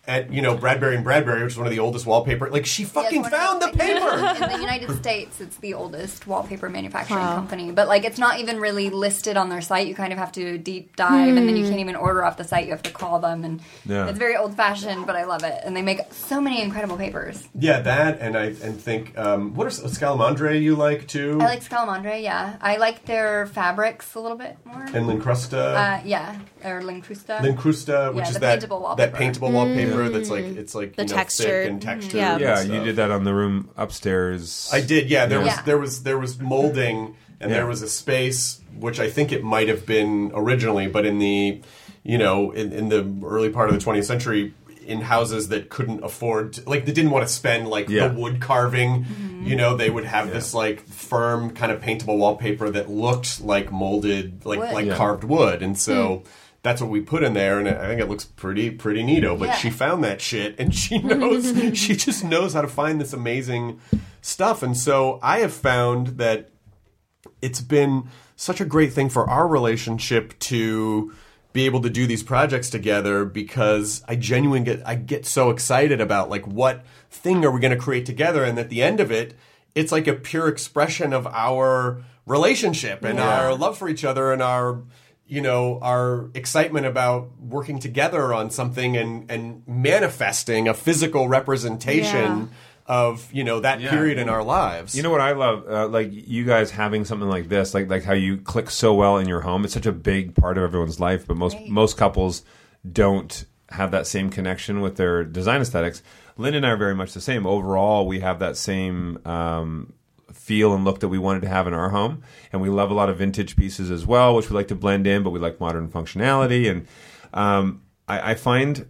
At you know Bradbury and Bradbury, which is one of the oldest wallpaper. Like she fucking
Yeah,
found the
of
paper.
In the United <laughs> States, it's the oldest wallpaper manufacturing company, but like it's not even really listed on their site. You kind of have to deep dive, and then you can't even order off the site. You have to call them, and
Yeah.
it's very old fashioned, but I love it. And they make so many incredible papers.
Yeah, that and I and think um, what are Scalamandre you like too?
I like Scalamandre, yeah. I like their fabrics a little bit more.
and Lincrusta.
uh, yeah, or Lincrusta.
Lincrusta, which
Yeah,
is that
paintable
that
wallpaper.
paintable wallpaper mm. that's like it's like
The
you know,
textured.
thick and mm-hmm. textured.
Yeah.
and
yeah
stuff.
you did that on the room upstairs
I did. Yeah, there was there was there was molding, and
Yeah.
there was a space which I think it might have been originally, but in the you know in, in the early part of the 20th century. In houses that couldn't afford, like they didn't want to spend like
Yeah.
the wood carving, mm-hmm. you know, they would have this like firm kind of paintable wallpaper that looked like molded, like
Wood.
like
Yeah.
carved wood, and so hmm. That's what we put in there, and I think it looks pretty pretty neato. But
Yeah.
she found that shit, and she <laughs> knows she just knows how to find this amazing stuff, and so I have found that it's been such a great thing for our relationship to be able to do these projects together because I genuinely get I get so excited about like what thing are we going to create together and at the end of it it's like a pure expression of our relationship and our love for each other and our you know our excitement about working together on something and and manifesting a physical representation of you know that
Yeah.
period in our lives
You know what I love, uh, like you guys having something like this, like like how you click so well in your home. It's such a big part of everyone's life, but most
Right.
most couples don't have that same connection with their design aesthetics. Lynn and I are very much the same. Overall, we have that same um, feel and look that we wanted to have in our home, and we love a lot of vintage pieces as well, which we like to blend in, but we like modern functionality. And um, I, I find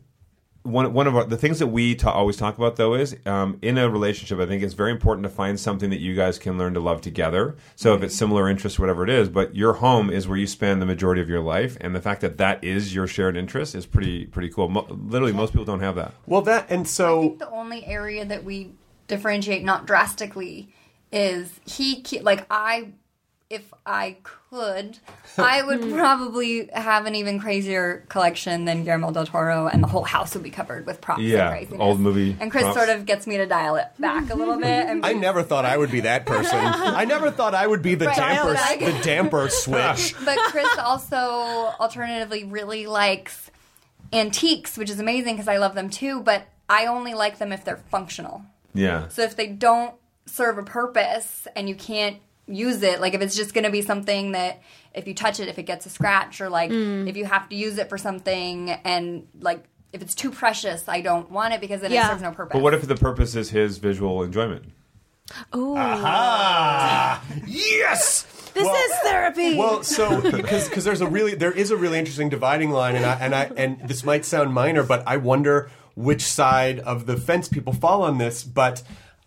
one one of our, the things that we ta- always talk about though is um, in a relationship i think it's very important to find something that you guys can learn to love together. So if it's similar interests whatever it is but your home is where you spend the majority of your life. And the fact that that is your shared interest is pretty pretty cool. Mo- literally most people don't have that.
Well that and
I
so
think the only area that we differentiate, not drastically, is he ke- like I. If I could, <laughs> I would probably have an even crazier collection than Guillermo del Toro, and the whole house would be covered with props.
Yeah,
and craziness.
old movie
And Chris
props.
sort of gets me to dial it back a little bit. And
I never thought I would be that person. <laughs> I never thought I would be the
Right.
damper,
Dial
the damper <laughs> switch.
but Chris also alternatively really likes antiques, which is amazing because I love them too. But I only like them if they're functional.
yeah
So if they don't serve a purpose and you can't use it, like if it's just going to be something that if you touch it, if it gets a scratch, or like if you have to use it for something and like if it's too precious, I don't want it because then
Yeah.
it serves no purpose.
but what if the purpose is his visual enjoyment
oh
Ah, <laughs> yes.
this
Well-
is therapy.
Well, so <laughs> because because there's a really there is a really interesting dividing line, and I and I and this might sound minor, but I wonder which side of the fence people fall on this, but.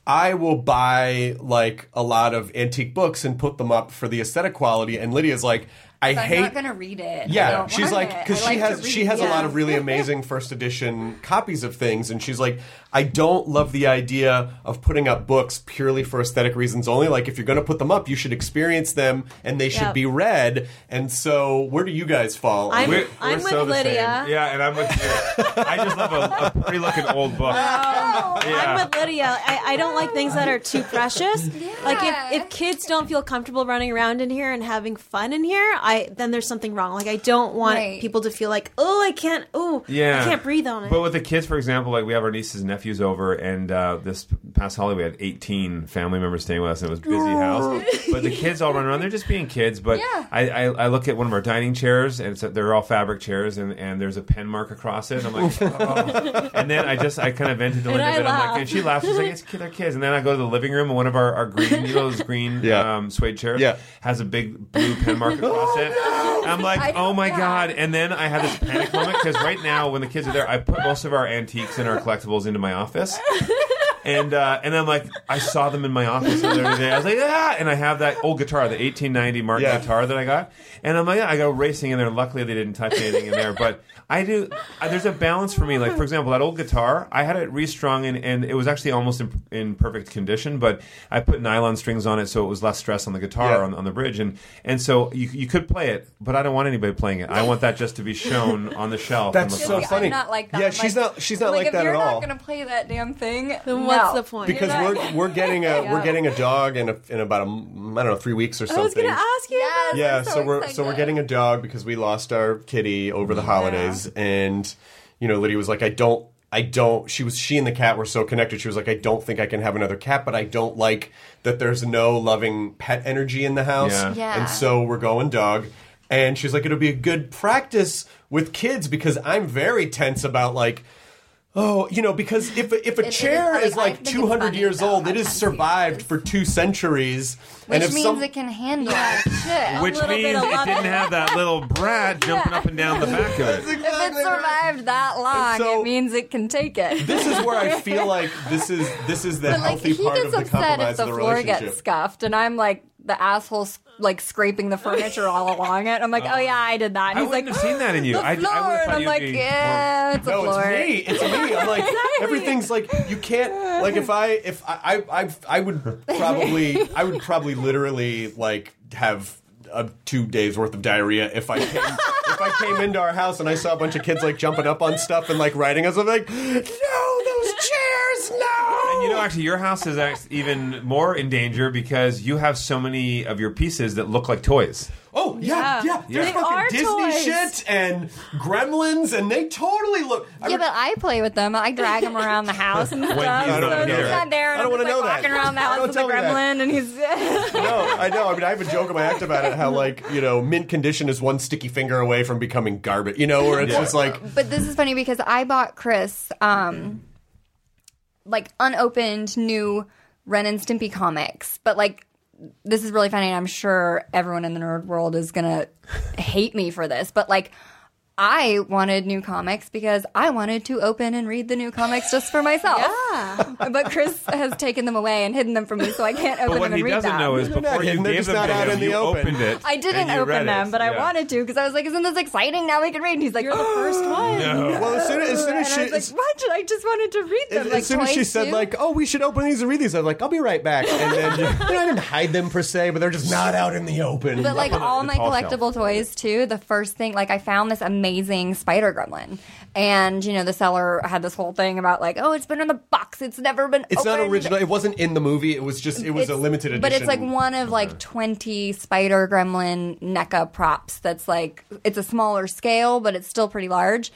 I will buy like a lot of antique books and put them up for the aesthetic quality, and Lydia's like, I
I'm
hate
not going to read it.
Yeah, she's like because she
like
has she has a lot of really <laughs> amazing first edition copies of things, and she's like, I don't love the idea of putting up books purely for aesthetic reasons only. Like, if you're going to put them up, you should experience them, and they should
Yep.
be read. And so, where do you guys fall?
I'm-
We're-
I'm
we're
with
so
Lydia.
same. yeah and i'm with you i just love a, a pretty looking old book oh,
I'm
yeah
with Lydia. I, I don't like things that are too precious. Yeah. Like if, if kids don't feel comfortable running around in here and having fun in here, I then there's something wrong. Like I don't want
Right.
people to feel like, oh, I can't, oh,
Yeah,
I can't breathe on it.
But with the kids, for example, like we have our nieces and nephews over, and uh, this past holiday we had 18 family members staying with us, and it was a busy house. But the kids all run around; they're just being kids. But
Yeah.
I, I, I look at one of our dining chairs, and it's a, they're all fabric chairs, and, and there's a pen mark across it. And I'm like, <laughs> oh. and then I just I kind of vented to
And
Linda,
I
a bit. I'm like, and she laughs. She's like, it's kid, they're kids. And then I go to the living room, and one of our, our green, you know, those green <laughs>
Yeah.
um, suede chairs,
Yeah.
has a big blue pen mark <laughs> across it. I'm like,
I
oh my
yeah.
god! And then I had this panic moment because right now, when the kids are there, I put most of our antiques and our collectibles into my office. <laughs> And uh, and I'm like, I saw them in my office the other day. I was like, ah! And I have that old guitar, the 1890 Martin
Yeah.
guitar that I got. And I'm like, yeah, I go racing in there. Luckily, they didn't touch anything in there. But I do. uh, There's a balance for me. Like for example, that old guitar, I had it restrung and, and it was actually almost in, in perfect condition. But I put nylon strings on it so it was less stress on the guitar
Yeah.
on, on the bridge. And and so you you could play it, but I don't want anybody playing it. I want that just to be shown on the shelf.
That's so funny.
I'm not like that.
Yeah,
I'm
she's
like-
not- she's not
like,
like
if
that
you're
at
not
all.
going to play that damn thing,
then what's
no.
the point?
because
You're
we're
not-
we're getting a we're getting a dog in a, in about a m- I don't know three weeks or something.
I was gonna ask you.
Yes,
yeah so,
so
we're so we're getting a dog because we lost our kitty over the holidays and you know lydia was like i don't i don't she was she and the cat were so connected she was like i don't think i can have another cat but i don't like that there's no loving pet energy in the house
Yeah.
Yeah.
and so we're going dog and she's like it'll be a good practice with kids because i'm very tense about like Oh, you know, because if a- if a
It- it
chair
is-
is
I
like 200 years
though,
old, it has survived for two centuries.
Which
and if
means
some,
it can handle <laughs> shit.
Which means it didn't have that little brat <laughs> jumping up and down the back of it.
If it survived that long,
so-
it means it can take it.
this is where I feel <laughs> like this is this is the
But like
healthy
he
part
gets
of the
upset
compromise
if the
of the
floor
relationship.
gets scuffed, and I'm like the asshole s- like scraping the furniture all along it. I'm like, oh yeah, I did that. And
I
he's like,
wouldn't have seen that in you.
The
I- I
floor,
would've thought
and I'm
you'd
like, yeah, it's a
No,
floor.
it's me. It's me. I'm like <laughs> everything's like you can't like if I if I I I, I would probably I would probably literally like have a two days worth of diarrhea if I came if I came into our house and I saw a bunch of kids like jumping up on stuff and like riding us. I'm like, no, those chairs, no.
And you know, actually, your house is act- even more in danger because you have so many of your pieces that look like toys.
Oh yeah, yeah.
Yeah.
There's
They
fucking
are
Disney
toys.
shit and Gremlins, and they totally look. I
Yeah,
re-
but I play with them. I drag him around the house and <laughs> stuff.
he's
so
not
he's
there.
not there, and
I don't
I'm
wanna
just
know
like
that.
walking around the house
Don't
with the
tell me that.
gremlin, and he's. <laughs>
no, I know. I mean, I have a joke in my act about it. How <laughs> like you know, mint condition is one sticky finger away from becoming garbage. You know, where it's just like
But this is funny because I bought Chris um like unopened new Ren and Stimpy comics, but like this is really funny and I'm sure everyone in the nerd world is to hate me for this, but like I wanted new comics because I wanted to open and read the new comics just for myself.
Yeah.
But Chris has taken them away and hidden them from me, so I can't open
But what
them and
he
read
doesn't
them.
know is
They're
before you gave
just
them
not
to
out
him,
in the
you
open.
opened it.
I didn't
and you
open
read
them,
it.
but I wanted to because I was like, "Isn't this exciting? Now we can read." And he's like,
You're the first one.
well, as soon as, as, soon
and
as
I
she.
was like, "What? I just wanted to read them."
as,
like,
as soon as she said
too.
like, "Oh, we should open these and read these," I was like, "I'll be right back." And then you know, I didn't hide them per se, but they're just not out in the open.
But like all my collectible toys too, the first thing like I found this amazing spider gremlin. And you know, the seller had this whole thing about like, oh, it's been in the box, it's never been
it's not original. It wasn't in the movie. It was just. It was a limited edition.
But it's like one of like 20 spider gremlin NECA props that's like it's a smaller scale, but it's still pretty large.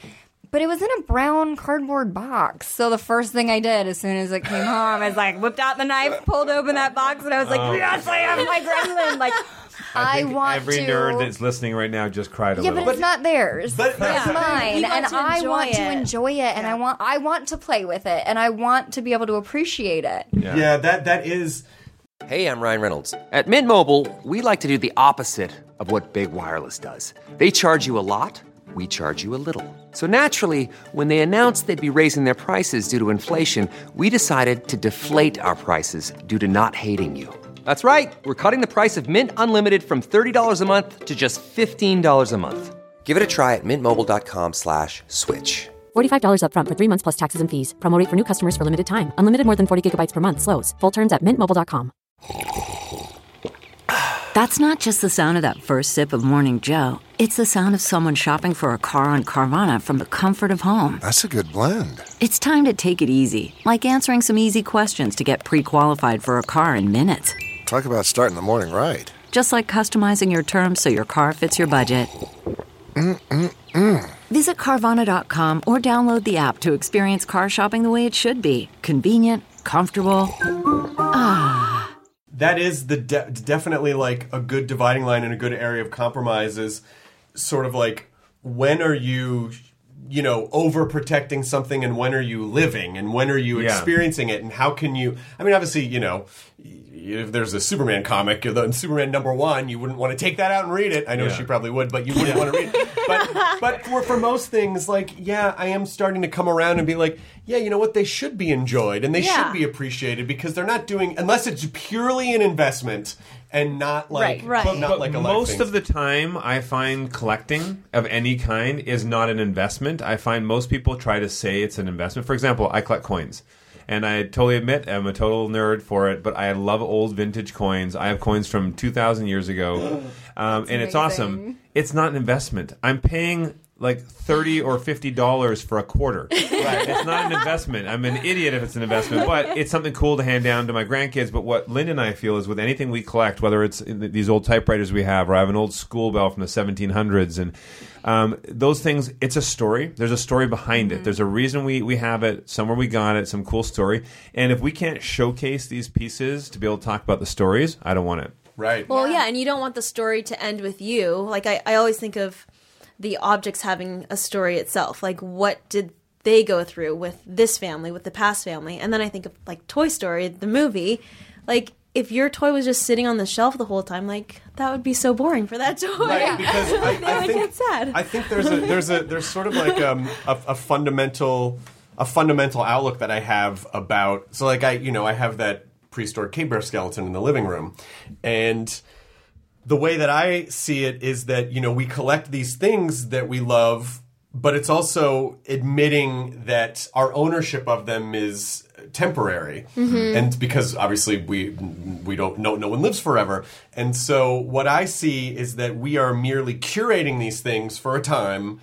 But it was in a brown cardboard box. So the first thing I did as soon as it came home, I was like, whipped out the knife, pulled open that box, and I was like,
Oh.
yes, I have my gremlin. Like, I,
think
want
every
to.
nerd that's listening right now just cried a
Yeah,
little.
Yeah, but it's not theirs.
but-
it's
Yeah.
mine, and I
enjoy
want to enjoy it, and I want I want to play with it, and I want to be able to appreciate it.
yeah, that that is.
Hey, I'm Ryan Reynolds. At Mint Mobile, we like to do the opposite of what Big Wireless does. They charge you a lot, we charge you a little. So naturally, when they announced they'd be raising their prices due to inflation, we decided to deflate our prices due to not hating you. That's right. We're cutting the price of Mint Unlimited from $30 a month to just $15 a month. Give it a try at mintmobile.com slash switch.
$45 upfront for three months plus taxes and fees. Promo rate for new customers for limited time. Unlimited more than 40 gigabytes per month. Slows. Full terms at mintmobile.com. <sighs>
That's not just the sound of that first sip of Morning Joe. It's the sound of someone shopping for a car on Carvana from the comfort of home.
That's a good blend.
It's time to take it easy, like answering some easy questions to get pre qualified for a car in minutes.
Talk about starting the morning right.
Just like customizing your terms so your car fits your budget. Visit Carvana.com or download the app to experience car shopping the way it should be convenient, comfortable. Ah.
that is the de- definitely like a good dividing line and a good area of compromises. sort of like when are you you know overprotecting something and when are you living and when are you
Yeah.
experiencing it and how can you i mean obviously you know y- if there's a superman comic the superman number one you wouldn't want to take that out and read it i know
Yeah.
she probably would but you wouldn't want to read it <laughs> but but for, for most things like yeah i am starting to come around and be like yeah you know what they should be enjoyed and they
Yeah.
should be appreciated because they're not doing unless it's purely an investment and not like
Right, right.
not
But
like a
most of the time, I find collecting of any kind is not an investment. I find most people try to say it's an investment. For example, I collect coins. And I totally admit I'm a total nerd for it, but I love old vintage coins. I have coins from 2,000 years ago. <gasps> Um, and it's awesome. It's not an investment. I'm paying like 30 or $50 for a quarter. <laughs> Right. It's not an investment. I'm an idiot if it's an investment, but it's something cool to hand down to my grandkids. But what Lynn and I feel is with anything we collect, whether it's in the- these old typewriters we have, or I have an old school bell from the 1700s, and um, those things, it's a story. There's a story behind it. There's a reason we, we have it, somewhere we got it, some cool story. And if we can't showcase these pieces to be able to talk about the stories, I don't want it.
right
Well, yeah. and you don't want the story to end with you. Like I, I always think of the objects having a story itself. Like what did they go through with this family, with the past family, and then I think of like Toy Story, the movie, like. If your toy was just sitting on the shelf the whole time, like that would be so boring for that <laughs> toy.
Right, because <laughs> I,
they
I
would
think
get sad.
I think there's a there's a there's sort of like um, a, a fundamental a fundamental outlook that I have about so like I you know I have that prehistoric cave bear skeleton in the living room, and the way that I see it is that you know we collect these things that we love, but it's also admitting that our ownership of them is temporary, mm-hmm. and because obviously we we don't know no one lives forever, and so what I see is that we are merely curating these things for a time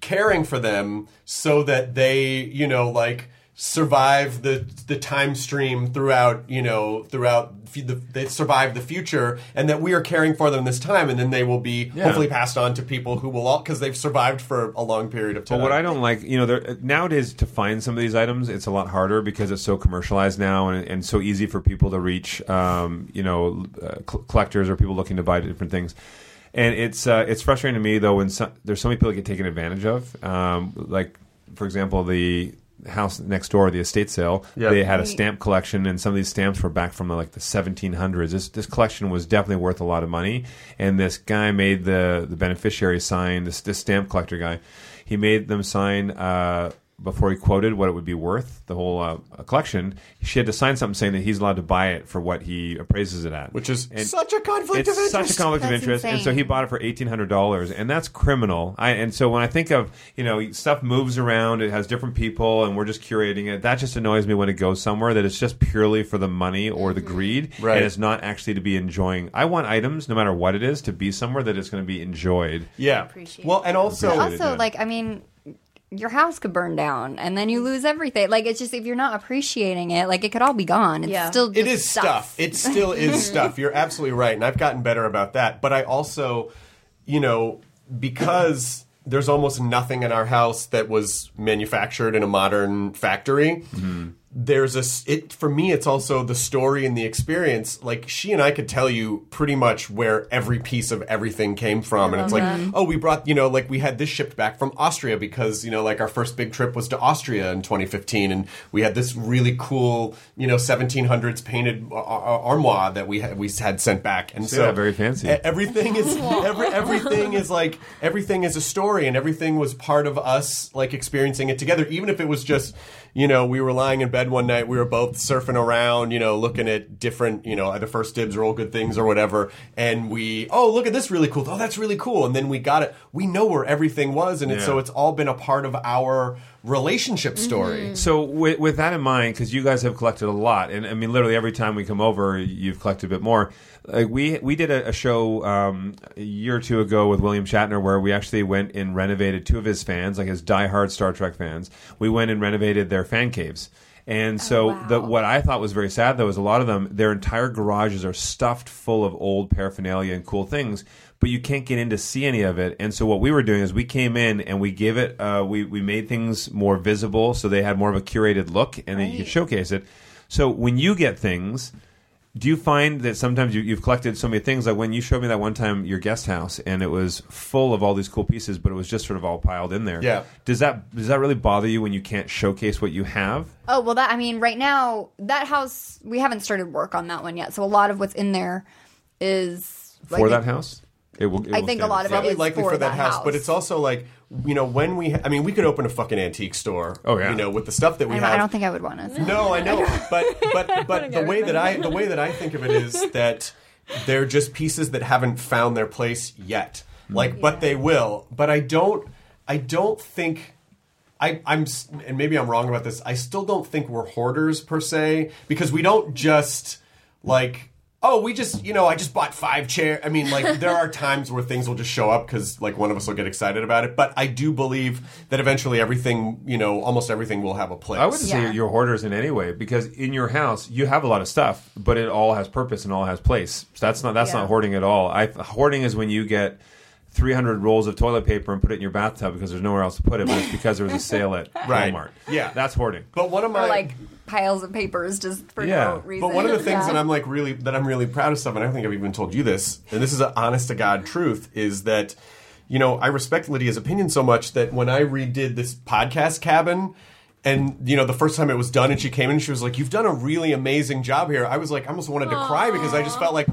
caring for them so that they, you know, like survive the the time stream throughout, you know, throughout the, they survive the future, and that we are caring for them this time, and then they will be
Yeah.
hopefully passed on to people who will all because they've survived for a long period of time.
But what I don't like, you know, there, nowadays to find some of these items, it's a lot harder because it's so commercialized now and, and so easy for people to reach, um, you know, uh, collectors or people looking to buy different things. And it's uh, it's frustrating to me though when so, there's so many people that get taken advantage of. Um, like, for example, the house next door, the estate sale,
Yeah.
they had a stamp collection, and some of these stamps were back from like the 1700s. This this collection was definitely worth a lot of money, and this guy made the the beneficiary sign. This this stamp collector guy, he made them sign. Uh, before he quoted what it would be worth, the whole uh, collection, she had to sign something saying that he's allowed to buy it for what he appraises it at,
which is
And
such a conflict
it's
of interest.
such a conflict of
That's
interest, and so he bought it for eighteen hundred dollars, and that's criminal. I and so when I think of you know stuff moves around, it has different people, and we're just curating it. That just annoys me when it goes somewhere that it's just purely for the money or the greed,
Right.
and it's not actually to be enjoying. I want items, no matter what it is, to be somewhere that it's going to be enjoyed.
yeah.
Appreciate
Well, and also
also,
yeah.
like, I mean, your house could burn down and then you mm. lose everything. Like, it's just if you're not appreciating it, like, it could all be gone. It's
Yeah.
still
it
just
is stuff. It still is <laughs> stuff. You're absolutely right, and I've gotten better about that. But I also, you know, because there's almost nothing in our house that was manufactured in a modern factory. Mm-hmm. There's a it for me. It's also the story and the experience. Like she and I could tell you pretty much where every piece of everything came from, and it's like, uh-huh. oh, we brought you know, like we had this shipped back from Austria because you know, like our first big trip was to Austria in 2015, and we had this really cool you know 1700s painted armoire that we had we had sent back, and
Say
so
that very fancy.
everything is every, everything is like everything is a story and everything was part of us like experiencing it together even if it was just you know we were lying in bed one night we were both surfing around you know looking at different you know either first dibs or all good things or whatever. And we oh look at this really cool. Oh that's really cool. And then we got it. We know where everything was. And
Yeah.
so it's all been a part of our relationship story
So with, with that in mind, because you guys have collected a lot, and I mean, literally every time we come over, you've collected a bit more. Like we we did a, a show um, a year or two ago with William Shatner where we actually went and renovated two of his fans, like his diehard Star Trek fans. We went and renovated their fan caves. And so, the, what I thought was very sad, though, is a lot of them, their entire garages are stuffed full of old paraphernalia and cool things, but you can't get in to see any of it. And so, what we were doing is we came in and we gave it, uh, we we made things more visible, so they had more of a curated look, and then you could showcase it. So, when you get things, do you find that sometimes you, you've collected so many things? Like when you showed me that one time your guest house, and it was full of all these cool pieces, but it was just sort of all piled in there.
Yeah.
Does that does that really bother you when you can't showcase what you have?
Oh well, that I mean, right now that house we haven't started work on that one yet, so a lot of what's in there is
for
like,
that house? It will. it
I
will
think a lot of it
probably
is
likely
for
for that
that
house, but it's also like you know when we I mean we could open a fucking antique store
Oh, yeah.
you know with the stuff that we
I,
have
I don't think I would want to.
No, I know, <laughs> but but but the way that I the way that I think of it is <laughs> that they're just pieces that haven't found their place yet. Mm. Like, but they will. But I don't. I don't think. I, I'm, and maybe I'm wrong about this. I still don't think we're hoarders per se because we don't just like. Oh, we just, you know, I just bought five chairs. I mean, like, there are <laughs> times where things will just show up because, like, one of us will get excited about it. But I do believe that eventually everything, you know, almost everything will have a place.
I wouldn't say
Yeah.
you're hoarders in any way because in your house you have a lot of stuff, but it all has purpose and all has place. So that's not that's
Yeah.
not hoarding at all. I, hoarding is when you get 300 rolls of toilet paper and put it in your bathtub because there's nowhere else to put it, but it's because there was a sale at <laughs>
Right.
Walmart.
Yeah.
that's hoarding.
But one of my
Or like piles of papers just for
Yeah.
no reason.
But one of the things
Yeah.
that I'm like really that I'm really proud of, and I don't think I've even told you this, and this is an honest to god truth, is that you know, I respect Lydia's opinion so much that when I redid this podcast cabin, and you know, the first time it was done, and she came in, she was like, "You've done a really amazing job here." I was like, I almost wanted to cry because I just felt like.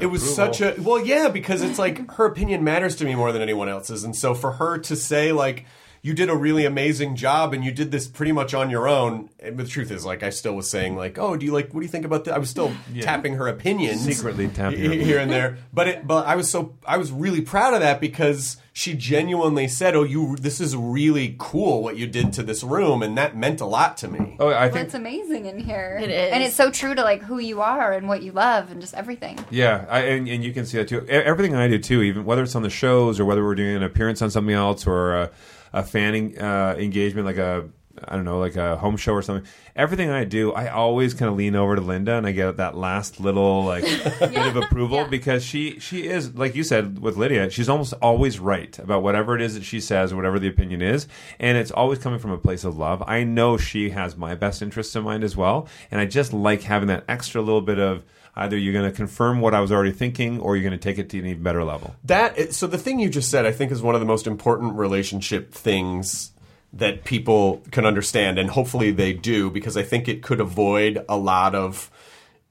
It was such a well, yeah, because it's like her opinion matters to me more than anyone else's, and so for her to say like you did a really amazing job and you did this pretty much on your own. And the truth is, like, I still was saying, like, oh, do you like, what do you think about that? I was still tapping her opinions.
Secretly tapping her
he- here and there. But it, but I was so, I was really proud of that because she genuinely said, oh, you, this is really cool what you did to this room. And that meant a lot to me.
Oh, I
Well,
think
it's amazing in here.
It is.
and it's so true to like who you are and what you love and just everything.
Yeah, I, and, and you can see that too. E- Everything I do too, even whether it's on the shows or whether we're doing an appearance on something else or a, a fan uh, engagement, like a I don't know, like a home show or something. Everything I do, I always kind of lean over to Linda and I get that last little like <laughs> bit of approval because she she is like you said with Lydia, she's almost always right about whatever it is that she says, or whatever the opinion is, and it's always coming from a place of love. I know she has my best interests in mind as well, and I just like having that extra little bit of either you're going to confirm what I was already thinking or you're going to take it to an even better level.
That so the thing you just said, I think, is one of the most important relationship things that people can understand, and hopefully they do, because I think it could avoid a lot of.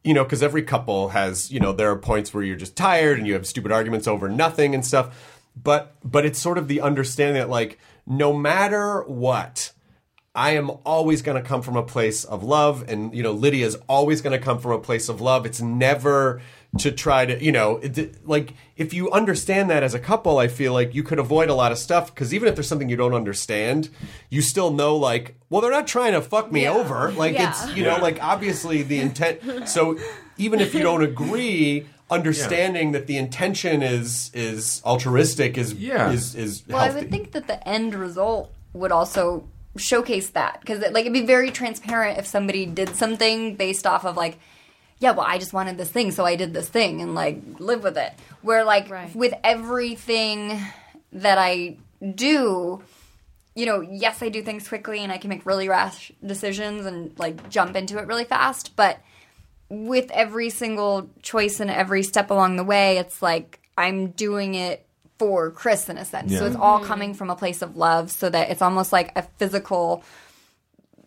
You know, because every couple has, you know, there are points where you're just tired and you have stupid arguments over nothing and stuff. But but it's sort of the understanding that like no matter what, I am always going to come from a place of love, and you know, Lydia's always going to come from a place of love. It's never to try to, you know, it, like if you understand that as a couple, I feel like you could avoid a lot of stuff because even if there's something you don't understand, you still know, like, well, they're not trying to fuck me over. Like
Yeah.
it's, you know, like obviously the intent. So even if you don't agree. Understanding that the intention is is altruistic is
Yeah.
is is
Well, I would think that the end result would also showcase that because like it'd be very transparent if somebody did something based off of like yeah well i just wanted this thing so i did this thing and like live with it where like
Right.
with everything that i do you know yes i do things quickly and i can make really rash decisions and like jump into it really fast but with every single choice and every step along the way, it's like I'm doing it for Chris in a sense. So it's all coming from a place of love, so that it's almost like a physical,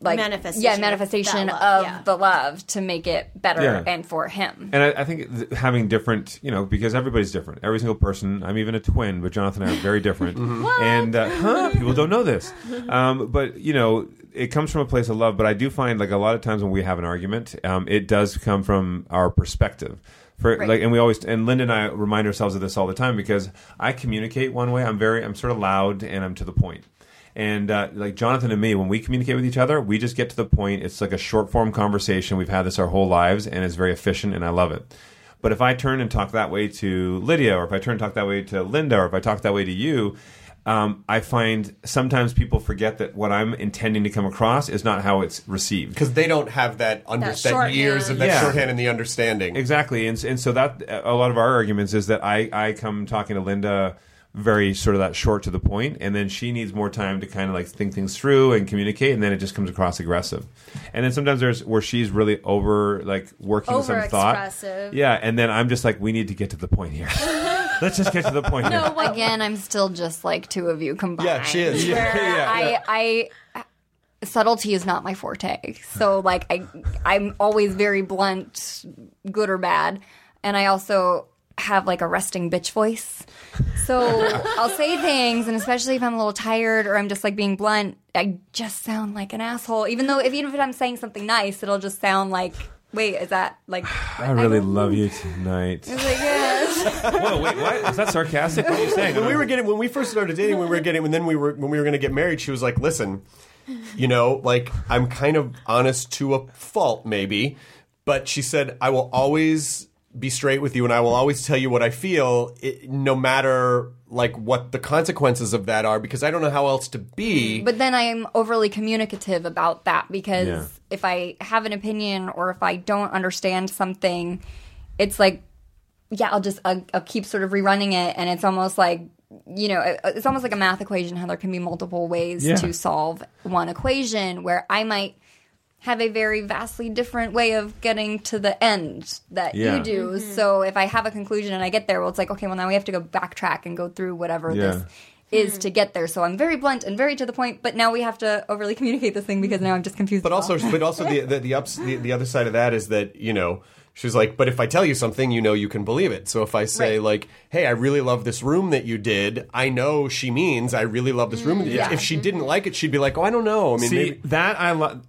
like
Manifestation
yeah,
of
manifestation
that
of,
love, yeah.
the love to make it better
Yeah.
and for him.
And I, I think th- having different, you know, because everybody's different. Every single person. I'm even a twin, but Jonathan and I are very different. <laughs> And uh, huh, people don't know this. <laughs> Um, but you know, it comes from a place of love. But I do find like a lot of times when we have an argument, um, it does come from our perspective. For,
Right.
like, and we always and Linda and I remind ourselves of this all the time because I communicate one way. I'm very, I'm sort of loud and I'm to the point. And uh, like Jonathan and me, when we communicate with each other, we just get to the point. It's like a short form conversation. We've had this our whole lives, and it's very efficient, and I love it. But if I turn and talk that way to Lydia, or if I turn and talk that way to Linda, or if I talk that way to you, um, I find sometimes people forget that what I'm intending to come across is not how it's received.
because they don't have that under that,
shorthand.
years of that
Yeah.
shorthand and the understanding.
Exactly, and and so that a lot of our arguments is that I I come talking to Linda very sort of that short to the point, and then she needs more time to kind of like think things through and communicate, and then it just comes across aggressive. And then sometimes there's where she's really over like working some thought. Yeah, and then I'm just like, we need to get to the point here. <laughs> Let's just get to the point here.
No, again, I'm still just like two of you combined.
Yeah, she is.
Where <laughs>
Yeah, yeah,
I, I, subtlety is not my forte. So like I, I'm always very blunt, good or bad, and I also have like a resting bitch voice. So I'll say things, and especially if I'm a little tired or I'm just like being blunt, I just sound like an asshole. Even though if even if I'm saying something nice, it'll just sound like. Wait, is that like? <sighs>
I really love you tonight.
Like, yes.
Whoa, wait, what? Is that sarcastic? What are you saying?
when we were getting when we first started dating, when we were getting and then we were when we were going to get married. She was like, "Listen, you know, like I'm kind of honest to a fault, maybe, but she said I will always be straight with you, and I will always tell you what I feel, it, no matter like what the consequences of that are, because I don't know how else to be."
But then I'm overly communicative about that because
Yeah.
if I have an opinion or if I don't understand something, it's like, yeah, I'll just I'll, I'll keep sort of rerunning it, and it's almost like you know, it- it's almost like a math equation how there can be multiple ways
Yeah.
to solve one equation where I might have a very vastly different way of getting to the end that
Yeah.
you do. Mm-hmm. So if I have a conclusion and I get there, well, it's like, okay, well, now we have to go backtrack and go through whatever
Yeah.
this is hmm. to get there. So I'm very blunt and very to the point, but now we have to overly <laughs> communicate this thing because now I'm just confused.
But also, but also the <laughs> the the, ups, the the other side of that is that you know she's like, but if I tell you something, you know you can believe it. So if I say
Right.
like, hey, I really love this room that you did, I know she means I really love this room. If-
yeah.
If she didn't like it, she'd be like, oh, I don't know. I mean,
See
maybe.
that I love.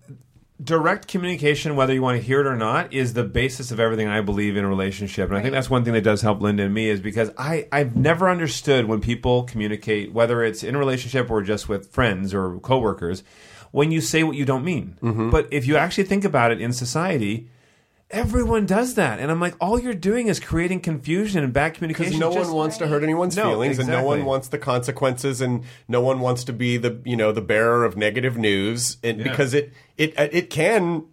Direct communication, whether you want to hear it or not, is the basis of everything I believe in a relationship, and I think that's one thing that does help Linda and me is because I I've never understood when people communicate, whether it's in a relationship or just with friends or coworkers, when you say what you don't mean.
Mm-hmm.
But if you actually think about it in society. Everyone does that, and I'm like, all you're doing is creating confusion and bad communication.
Because no
Just-
one wants to hurt anyone's
No,
feelings, and no one wants the consequences, and no one wants to be the you know the bearer of negative news, and
Yeah.
because it it it can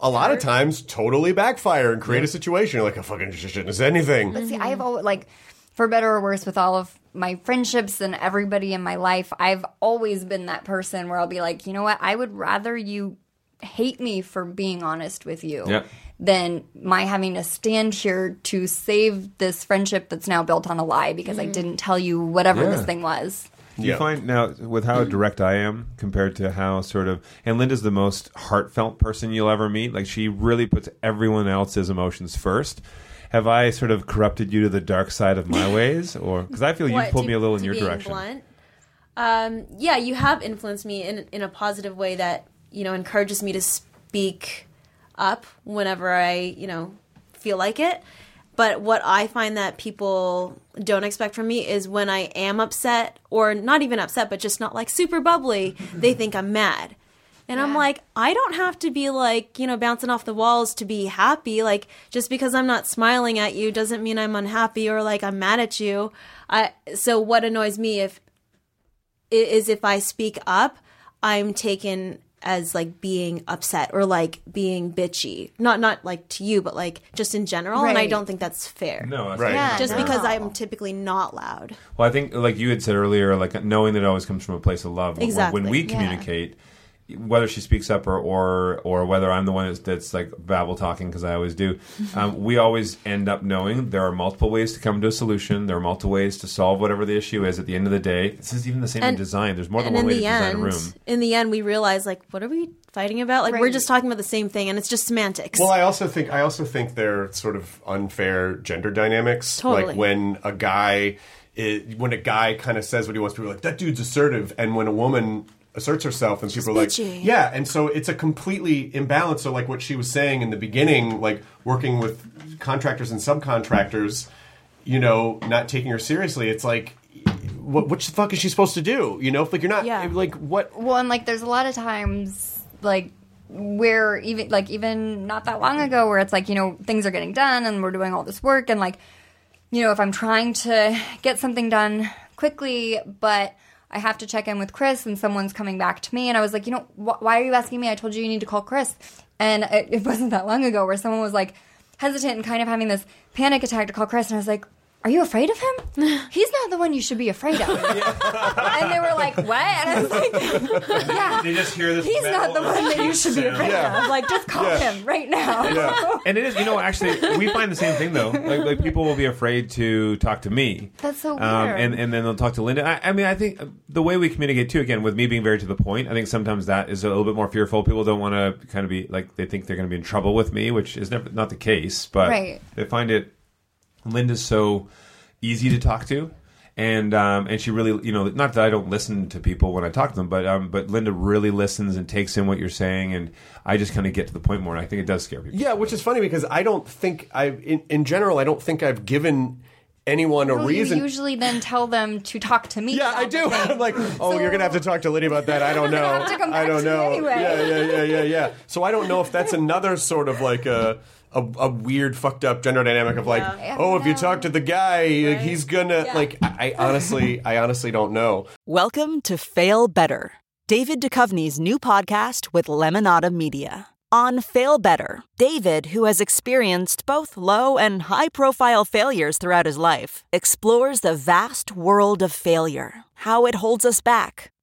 a lot of times totally backfire and create a situation You're like I fucking shouldn't have said anything.
But see, I've always like, for better or worse, with all of my friendships and everybody in my life, I've always been that person where I'll be like, you know what, I would rather you hate me for being honest with you
Yep.
Than my having to stand here to save this friendship that's now built on a lie because I didn't tell you whatever
Yeah.
this thing was.
Do you
Yeah.
find now with how direct I am compared to how sort of and Linda's the most heartfelt person you'll ever meet. Like she really puts everyone else's emotions first. Have I sort of corrupted you to the dark side of my <laughs> ways, or because I feel you
What,
pulled
to-
me a little in
to
your
being
direction?
Blunt? Um, yeah, you have influenced me in in a positive way that you know encourages me to speak up whenever I you know feel like it. But what I find that people don't expect from me is when I am upset, or not even upset, but just not like super bubbly, <laughs> they think I'm mad. And I'm like, I don't have to be like, you know, bouncing off the walls to be happy. Like, just because I'm not smiling at you doesn't mean I'm unhappy or like I'm mad at you. I, so what annoys me if is if I speak up, I'm taken as like being upset or like being bitchy. Not not like to you, but like just in general. And I don't think that's fair.
No, that's
Right.
Yeah,
Just
no.
because I'm typically not loud.
Well, I think, like you had said earlier, like knowing that it always comes from a place of love. When-
Exactly.
When we
Yeah.
Communicate, whether she speaks up or or, or whether I'm the one that's, that's like babble talking because I always do, <laughs> um, we always end up knowing there are multiple ways to come to a solution. There are multiple ways to solve whatever the issue is. At the end of the day, this is even the same in design. There's more than one way to
the
design a room.
in the end, we realize like, what are we fighting about? Like, we're just talking about the same thing, and it's just semantics.
Well, I also think I also think they're sort of unfair gender dynamics.
Totally.
Like when a guy, i when a guy kind of says what he wants, people are like that dude's assertive, and when a woman asserts herself, and people are like, yeah, and so it's a completely imbalance. So like what she was saying in the beginning, like working with contractors and subcontractors, you know, not taking her seriously. It's like. What, what the fuck is she supposed to do? You know, if like you're not
Yeah.
like what
Well, and like there's a lot of times like where even like even not that long ago where it's like you know things are getting done and we're doing all this work and like you know if I'm trying to get something done quickly but I have to check in with Chris and someone's coming back to me. And I was like you know wh- why are you asking me? I told you you need to call Chris. And it, it wasn't that long ago where someone was like hesitant and kind of having this panic attack to call Chris. And I was like are you afraid of him? <laughs> He's not the one you should be afraid of. <laughs> and they were like, "What?" And I was like, "Yeah,
They just hear this.
He's not the one that you should be afraid
Yeah.
of. Like, just call
Yeah.
him right now. Yeah.
And it is, you know, actually, we find the same thing though. Like, like people will be afraid to talk to me.
That's so
Um,
weird.
and and then they'll talk to Linda. I, I mean, I think the way we communicate too, again, with me being very to the point, I think sometimes that is a little bit more fearful. People don't want to kind of be like they think they're going to be in trouble with me, which is never not the case. But
Right.
they find it. Linda's so easy to talk to. And um, and she really, you know, not that I don't listen to people when I talk to them, but um, but Linda really listens and takes in what you're saying, and I just kind of get to the point more. And I think it does scare people.
Yeah, which is funny because I don't think I, in, in general, I don't think I've given anyone a
Well,
reason.
you usually then tell them to talk to me.
yeah, I do. I'm <laughs> like, oh, you're gonna have to talk to Liddy about that. I <laughs> don't know.
have to come
I don't
to
know.
anyway.
Yeah, yeah, yeah, yeah, yeah. So I don't know if that's another sort of like a. A, a weird, fucked up gender dynamic of like,
Yeah.
oh, if you talk to the guy, he's gonna
Yeah.
like. I, I <laughs> honestly, I honestly don't know.
Welcome to Fail Better, David Duchovny's new podcast with Lemonada Media. On Fail Better, David, who has experienced both low and high profile failures throughout his life, explores the vast world of failure, how it holds us back,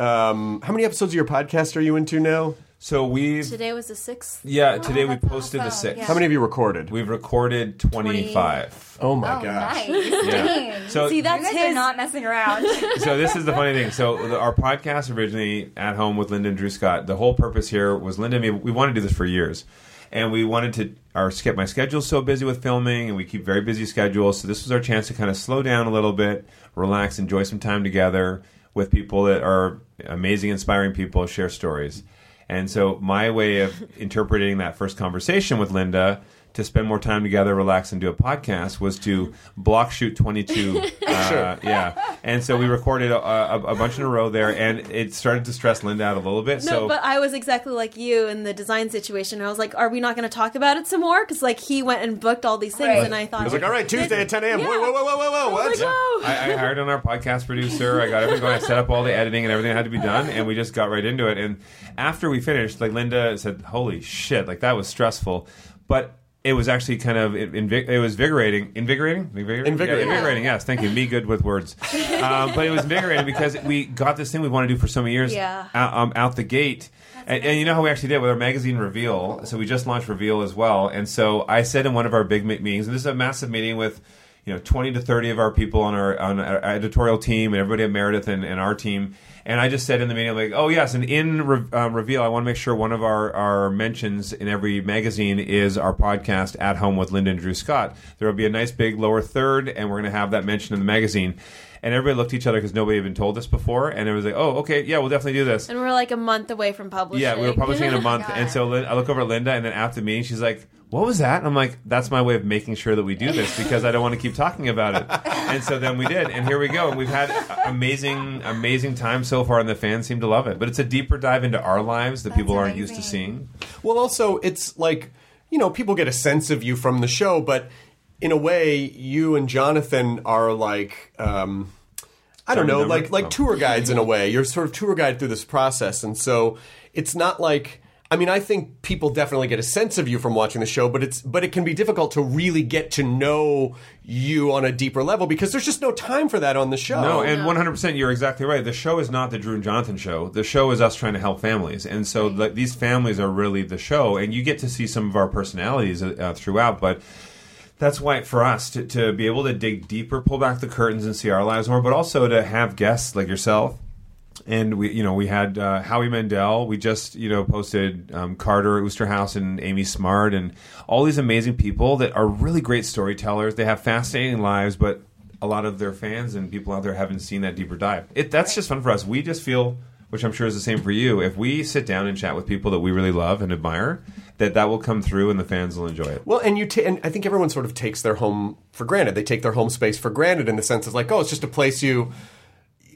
um, how many episodes of your podcast are you into now?
So we
Today was the sixth.
yeah today we posted the six.
How many of you recorded?
We've recorded twenty five.
Oh my
Oh,
gosh.
nice. <laughs>
Yeah. So
See, that's
you guys are not messing around. <laughs>
so this is the funny thing. So the, our podcast originally at home with Linda and Drew Scott. The whole purpose here was Linda and me. We wanted to do this for years, and we wanted to. Our ske- my schedule's so busy with filming, and we keep very busy schedules. So this was our chance to kind of slow down a little bit, relax, enjoy some time together with people that are amazing, inspiring people, share stories. And so my way of interpreting that first conversation with Linda to spend more time together, relax, and do a podcast was to block shoot 22. <laughs> Uh, Yeah. And so we recorded a, a, a bunch in a row there, and it started to stress Linda out a little bit.
No,
so
but I was exactly like you in the design situation. I was like, "Are we not going to talk about it some more?" Because like he went and booked all these things,
Right.
and I thought,
I was like, all right, Tuesday at 10 a.m.
Yeah.
Whoa, whoa, whoa, whoa, whoa, whoa, what?
like, "Whoa."
I, I hired on our podcast producer. I got everything going. I set up all the editing and everything that had to be done, and we just got right into it. And after we finished, like Linda said, "Holy shit! Like that was stressful," but it was actually kind of invi- it was invigorating, invigorating, invigorating,
Invigorating.
Yeah, invigorating. Yes, thank you. Me good with words, <laughs> um, but it was invigorating because we got this thing we want to do for so many years
Yeah.
out, um, out the gate. And, and you know how we actually did with our magazine reveal. So we just launched reveal as well. And so I said in one of our big meetings, and this is a massive meeting with you know 20 to 30 of our people on our on our editorial team and everybody at Meredith and, and our team. And I just said in the meeting, like, oh yes, and in re- um, reveal, I want to make sure one of our, our mentions in every magazine is our podcast at home with Linda and Drew Scott. There will be a nice big lower third, and we're going to have that mention in the magazine. And everybody looked at each other because nobody had been told this before, and it was like, oh, okay, yeah, we'll definitely do this.
and we're like a month away from publishing.
Yeah, we were publishing in a <laughs> month, and so I look over at Linda, and then after the meeting, she's like, "What was that?" And I'm like, "That's my way of making sure that we do this because I don't want to keep talking about it." And so then we did, and here we go. And we've had amazing, amazing time so far, and the fans seem to love it. But it's a deeper dive into our lives that people aren't used to seeing.
Well, also, it's like, you know, people get a sense of you from the show, but in a way, you and Jonathan are like, um, I don't know, like like
Oh.
tour guides in a way. You're sort of tour guide through this process, and so it's not like. I mean, I think people definitely get a sense of you from watching the show, but it's but it can be difficult to really get to know you on a deeper level because there's just no time for that on the show.
No, and 100%, you're exactly right. The show is not the Drew and Jonathan show. The show is us trying to help families. And so like, these families are really the show. And you get to see some of our personalities uh, throughout. But that's why for us to, to be able to dig deeper, pull back the curtains and see our lives more, but also to have guests like yourself. And we, you know, we had uh, Howie Mandel. We just, you know, posted um, Carter Oosterhouse and Amy Smart, and all these amazing people that are really great storytellers. They have fascinating lives, but a lot of their fans and people out there haven't seen that deeper dive. It that's just fun for us. We just feel, which I'm sure is the same for you. If we sit down and chat with people that we really love and admire, that that will come through and the fans will enjoy it.
Well, and you ta- and I think everyone sort of takes their home for granted. They take their home space for granted in the sense of like, oh, it's just a place you,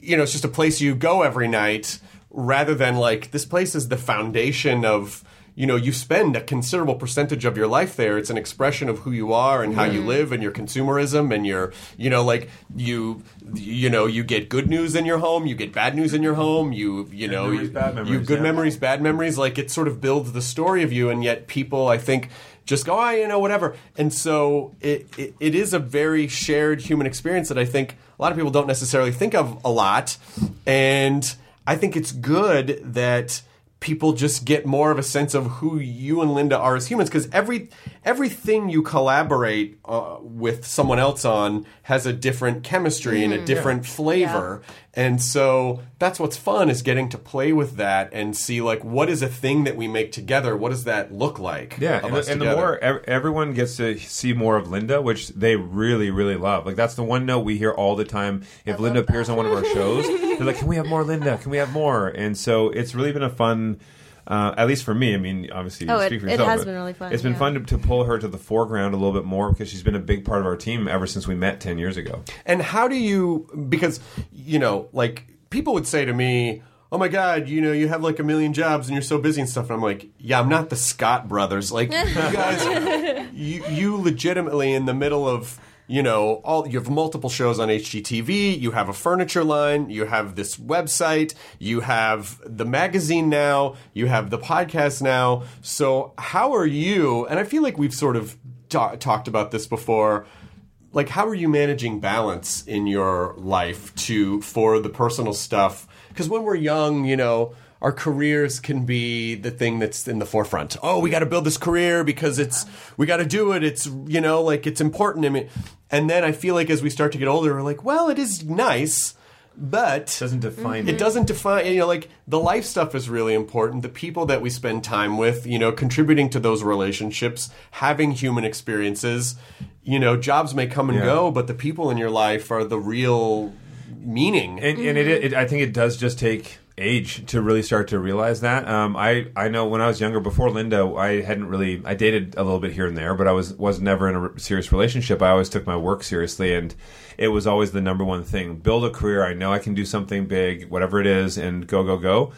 you know, it's just a place you go every night, rather than like this place is the foundation of. You know, you spend a considerable percentage of your life there. It's an expression of who you are and how you mm. live and your consumerism and your, you know, like you, you know, you get good news in your home, you get bad news in your home, you, you know,
memories,
you,
bad
you good
yeah.
memories, bad memories. Like it sort of builds the story of you, and yet people, I think, just go, oh, you know, whatever. And so it, it, it is a very shared human experience that I think a lot of people don't necessarily think of a lot. And I think it's good that people just get more of a sense of who you and Linda are as humans because every everything you collaborate uh, with someone else on has a different chemistry and a different flavor and so that's what's fun is getting to play with that and see like what is a thing that we make together what does that look like
Yeah, and, the, and the more ev- everyone gets to see more of Linda, which they really, really love. Like that's the one note we hear all the time. If Linda appears on one of our shows, they're like, "Can we have more Linda? Can we have more?" And so it's really been a fun. Uh, at least for me, I mean, obviously,
Oh, it-
speak for
it
yourself,
has been really fun,
It's been
yeah.
fun to, to pull her to the foreground a little bit more because she's been a big part of our team ever since we met ten years ago.
And how do you because you know, like people would say to me, "Oh my god, you know, you have like a million jobs and you're so busy and stuff." And I'm like, "Yeah, I'm not the Scott brothers. Like, you guys, <laughs> you you legitimately in the middle of." You know, all you have multiple shows on HGTV. You have a furniture line. You have this website. You have the magazine now. You have the podcast now. So, how are you? And I feel like we've sort of ta- talked about this before like how are you managing balance in your life to for the personal stuff because when we're young you know our careers can be the thing that's in the forefront. Oh we got to build this career because it's we got to do it. It's you know like it's important. I mean, and then i feel like as we start to get older we're like well it is nice but it
doesn't define
it. doesn't define you know like the life stuff is really important. The people that we spend time with you know contributing to those relationships having human experiences you know jobs may come and
Yeah.
go but the people in your life are the real meaning.
And, and it, it, I think it does just take age to really start to realize that. Um, I I know when I was younger, before Linda, I hadn't really I dated a little bit here and there, but I was was never in a serious relationship. I always took my work seriously, and it was always the number one thing: build a career. I know I can do something big, whatever it is, and go go go.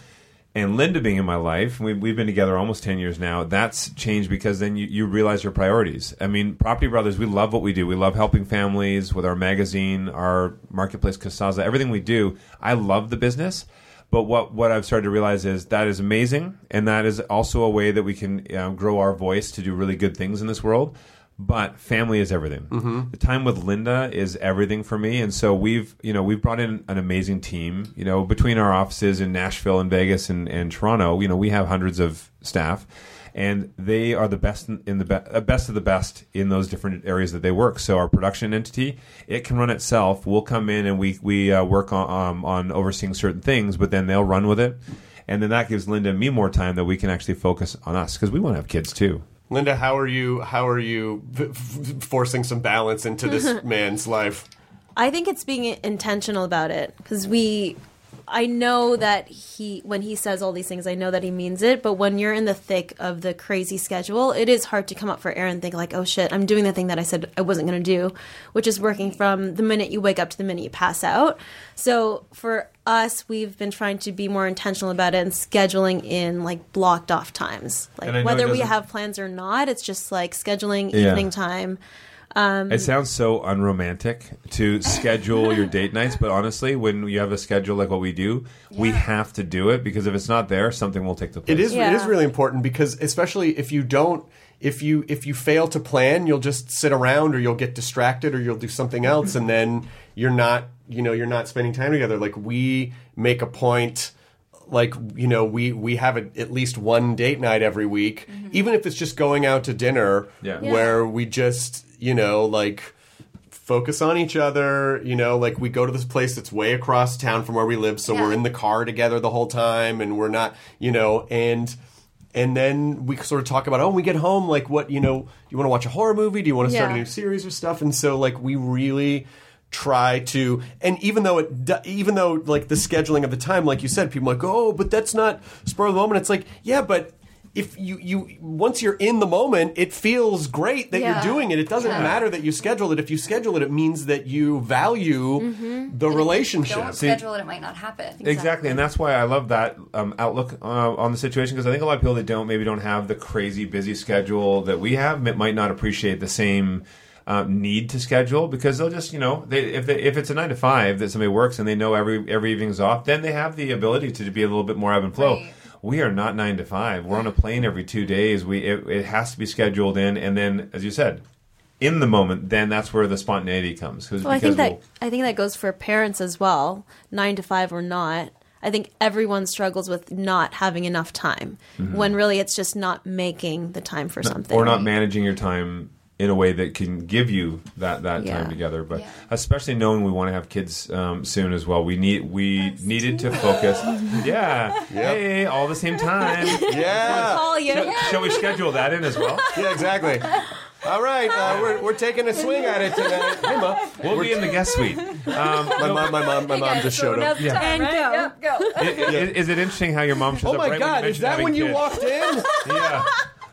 And Linda being in my life, we, we've been together almost 10 years now. That's changed because then you, you realize your priorities. I mean, Property Brothers, we love what we do. We love helping families with our magazine, our marketplace, Casaza, everything we do. I love the business. But what, what I've started to realize is that is amazing. And that is also a way that we can grow our voice to do really good things in this world. But family is everything.
Mhm.
The time with Linda is everything for me, and so we've you know we've brought in an amazing team. You know between our offices in Nashville and Vegas and, and Toronto, you know we have hundreds of staff, and they are the best in, in the be- uh, best of the best in those different areas that they work. So our production entity, it can run itself. We'll come in and we we uh, work on um, on overseeing certain things, but then they'll run with it, and then that gives Linda and me more time that we can actually focus on us because we want to have kids too.
linda how are you how are you v- v- forcing some balance into this <laughs> man's life
I think it's being intentional about it because we. I know that he, when he says all these things, I know that he means it. But when you're in the thick of the crazy schedule, it is hard to come up for air and think like, "Oh shit, I'm doing the thing that I said I wasn't going to do," which is working from the minute you wake up to the minute you pass out. So for us, we've been trying to be more intentional about it and scheduling in like blocked off times, like whether we have plans or not. It's just like scheduling
Yeah.
evening time. Um,
It sounds so unromantic to schedule your date nights, but honestly, when you have a schedule like what we do, we have to do it because if it's not there, something will take the place.
It is it is really important because especially if you don't if you if you fail to plan, you'll just sit around or you'll get distracted or you'll do something else and then you're not you know you're not spending time together. Like we make a point like you know we we have a, at least one date night every week even if it's just going out to dinner
Yeah.
where we just you know like focus on each other you know like we go to this place that's way across town from where we live so we're in the car together the whole time and we're not you know and and then we sort of talk about oh when we get home like what you know do you want to watch a horror movie? Do you want to start a new series or stuff? And so like we really try to and even though it even though like the scheduling of the time like you said people like oh but that's not spur of the moment it's like yeah but if you you once you're in the moment it feels great that
Yeah.
you're doing it it doesn't
Yeah.
matter that you schedule it if you schedule it it means that you value
Mm-hmm.
the relationship
Don't schedule it; it might not happen.
Exactly, and that's why I love that um, outlook uh, on the situation because I think a lot of people that don't maybe don't have the crazy busy schedule that we have m- might not appreciate the same um, need to schedule because they'll just you know they, if they, if it's a nine to five that somebody works and they know every every evening's off, then they have the ability to be a little bit more ebb and flow.
Right.
We are not nine to five. We're on a plane every two days. We it, it has to be scheduled in, and then as you said. In the moment, then that's where the spontaneity comes.
Well, I think that
we'll-
I think that goes for parents as well, nine to five or not. I think everyone struggles with not having enough time
Mhm.
when really it's just not making the time for something.
or not managing your time in a way that can give you that that
Yeah.
time together. But especially knowing we want to have kids um, soon as well. We need we needed to focus. <laughs> Yeah. Hey all the same time. <laughs>
Yeah.
Call you.
shall, shall we schedule that in as well?
Yeah exactly. All right uh, we're, we're taking a swing at it tonight. Hey ma.
We'll be in the guest suite. Um,
my mom my mom my mom just showed up.
Yeah.
And go. Yep, go.
i- i- is, it interesting how your mom shows
oh
up Oh
my
right
god
when
is
you
that when you
having
walked in?
Yeah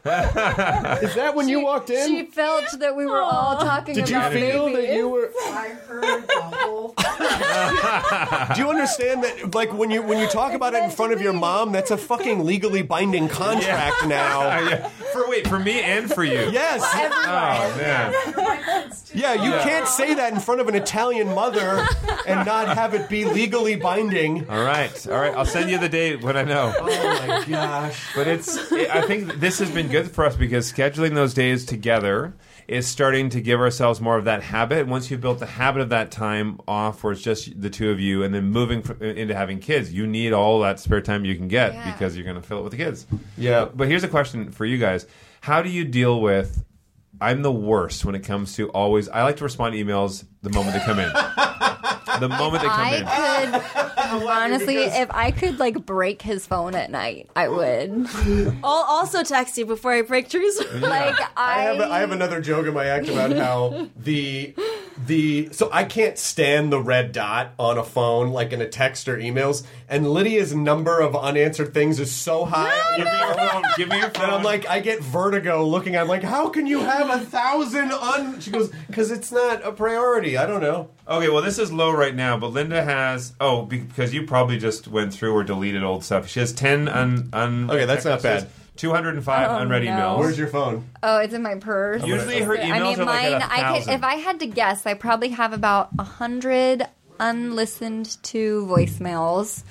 is that when you walked in
She felt that we were all talking about it.
did you
about
feel
baby.
that you were
I heard the whole <laughs>
Do you understand that? Like when you when you talk about it in front of your mom, that's a fucking legally binding contract <laughs> now.
yeah. For wait, for me and for you.
Yes.
Oh man.
Yeah, you
Yeah.
can't say that in front of an Italian mother and not have it be legally binding.
All right, all right. I'll send you the date when I know.
Oh my gosh.
But it's. I think this has been good for us because scheduling those days together is starting to give ourselves more of that habit. Once you've built the habit of that time off, where it's just the two of you, and then moving fr- into having kids, you need all that spare time you can get
Yeah.
because you're going to fill it with the kids.
Yeah.
But here's a question for you guys: How do you deal with? I'm the worst when it comes to always. I like to respond to emails the moment they come in. <laughs> the moment they come in.
I could <laughs> honestly, if I could like break his phone at night, I would. <gasps>
I'll also text you before I break Drew's.
Like
I
I,
have, I have another joke in my act about how <laughs> the the so I can't stand the red dot on a phone like in a text or emails, and Lydia's number of unanswered things is so high.
Give me your phone. Give me your phone.
And I'm like, I get vertigo looking at. it, like, how can you have a thousand un? She goes, because it's not a priority. I don't know.
Okay, well, this is low right now, but Linda has. Oh, because you probably just went through or deleted old stuff. She has 10 un. un
Okay, that's not uh, bad.
205
Oh,
unread
no.
emails.
Where's your phone?
oh, it's in my purse.
Usually her emails
I mean,
are like
mine.
at a
I could,
thousand.
if I had to guess, I probably have about a hundred unlistened to voicemails.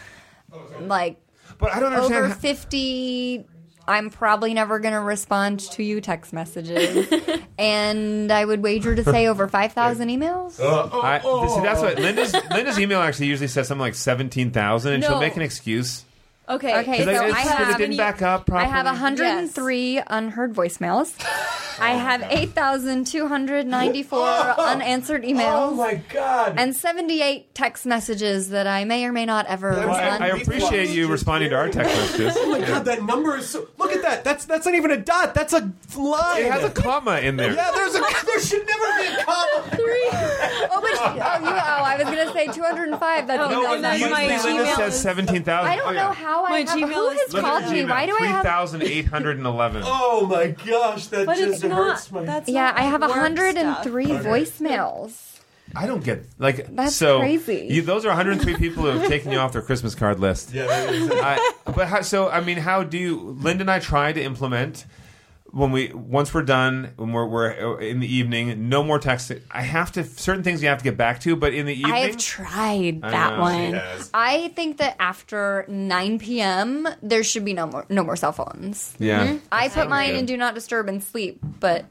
Oh, like
but I don't understand.
over
how-
fifty. I'm probably never going to respond to you text messages, <laughs> and I would wager to say over five thousand emails.
Uh, oh, oh, I, see, that's oh. what Linda's Linda's email actually usually says something like seventeen thousand, and she'll make an excuse.
Okay.
Okay,
She's like,
so
it's
I
'cause
have
it didn't back up
I have 103 unheard voicemails. <laughs> I have 8,294 <laughs> unanswered emails.
Oh my god!
And 78 text messages that I may or may not ever
Well,
Well, I, I appreciate you responding to our text messages. <laughs>
oh my god, that number is so. Look at that. That's that's not even a dot. That's a line.
It has a comma in there.
yeah, there's a. There should never be a comma.
Oh, but, oh, you, oh, I was going to say 205. That's
Oh,
email
no,
number.
that's
Usually
my
Linda
Gmail
says seventeen thousand.
I don't oh, know how I
My
have.
Gmail
Who
is-
has
Look
called
at
me? Why do I have?
thousand eight hundred and eleven. <laughs>
Oh my gosh, that
But
just
it's
hurts
not.
my.
That's
Yeah,
not
I have
work
103
stuff.
voicemails.
I don't get like
That's
so
crazy.
You, those are 103 people who have taken you off their Christmas card list.
yeah, that is-
I, but how, so I mean, how do you? Linda and I try to implement when we once we're done when we're, we're uh, in the evening. No more texting. I have to certain things you have to get back to, but in the evening,
I have tried that
know,
one. I think that after 9 p.m. there should be no more no more cell phones.
yeah. Mm-hmm.
I put mine
good.
in do not disturb and sleep, but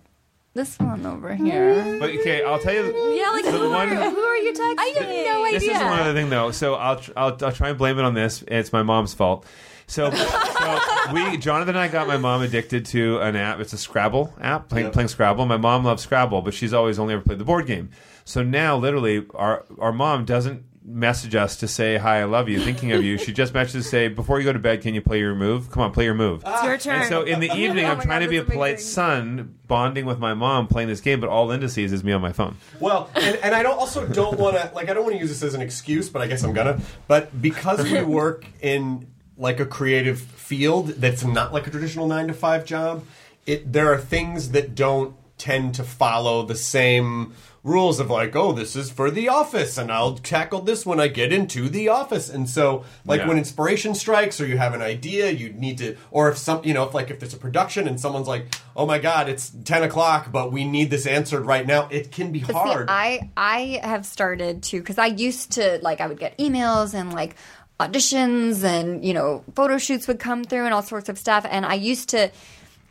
this one over here.
But okay, I'll tell you.
Yeah, like
The
who,
one-
are, who are you texting?
I have no idea.
This is one other thing though. So I'll, tr- I'll I'll try and blame it on this. It's my mom's fault. So, so we Jonathan and I got my mom addicted to an app. It's a Scrabble app, playing,
Yep.
playing Scrabble. My mom loves Scrabble, but she's always only ever played the board game. So now, literally, our our mom doesn't message us to say hi, I love you, thinking of you. She just messages to say, before you go to bed, can you play your move? Come on, play your move.
It's your turn.
And so in the <laughs> oh evening, I'm
my
trying
God,
to be a
that's
polite
amazing.
son, bonding with my mom, playing this game, but all Linda sees is me on my phone.
Well, and, and I don't also don't want to like I don't want to use this as an excuse, but I guess I'm gonna. But because we <laughs> work in like a creative field that's not like a traditional nine to five job, it there are things that don't tend to follow the same rules of like, oh, this is for the office, and I'll tackle this when I get into the office. And so, like
Yeah.
when inspiration strikes, or you have an idea, you need to, or if some, you know, if like if there's a production and someone's like, oh my god, it's ten o'clock, but we need this answered right now, it can be
But
hard.
See, I I have started to because I used to like I would get emails and like auditions and you know photo shoots would come through and all sorts of stuff. And I used to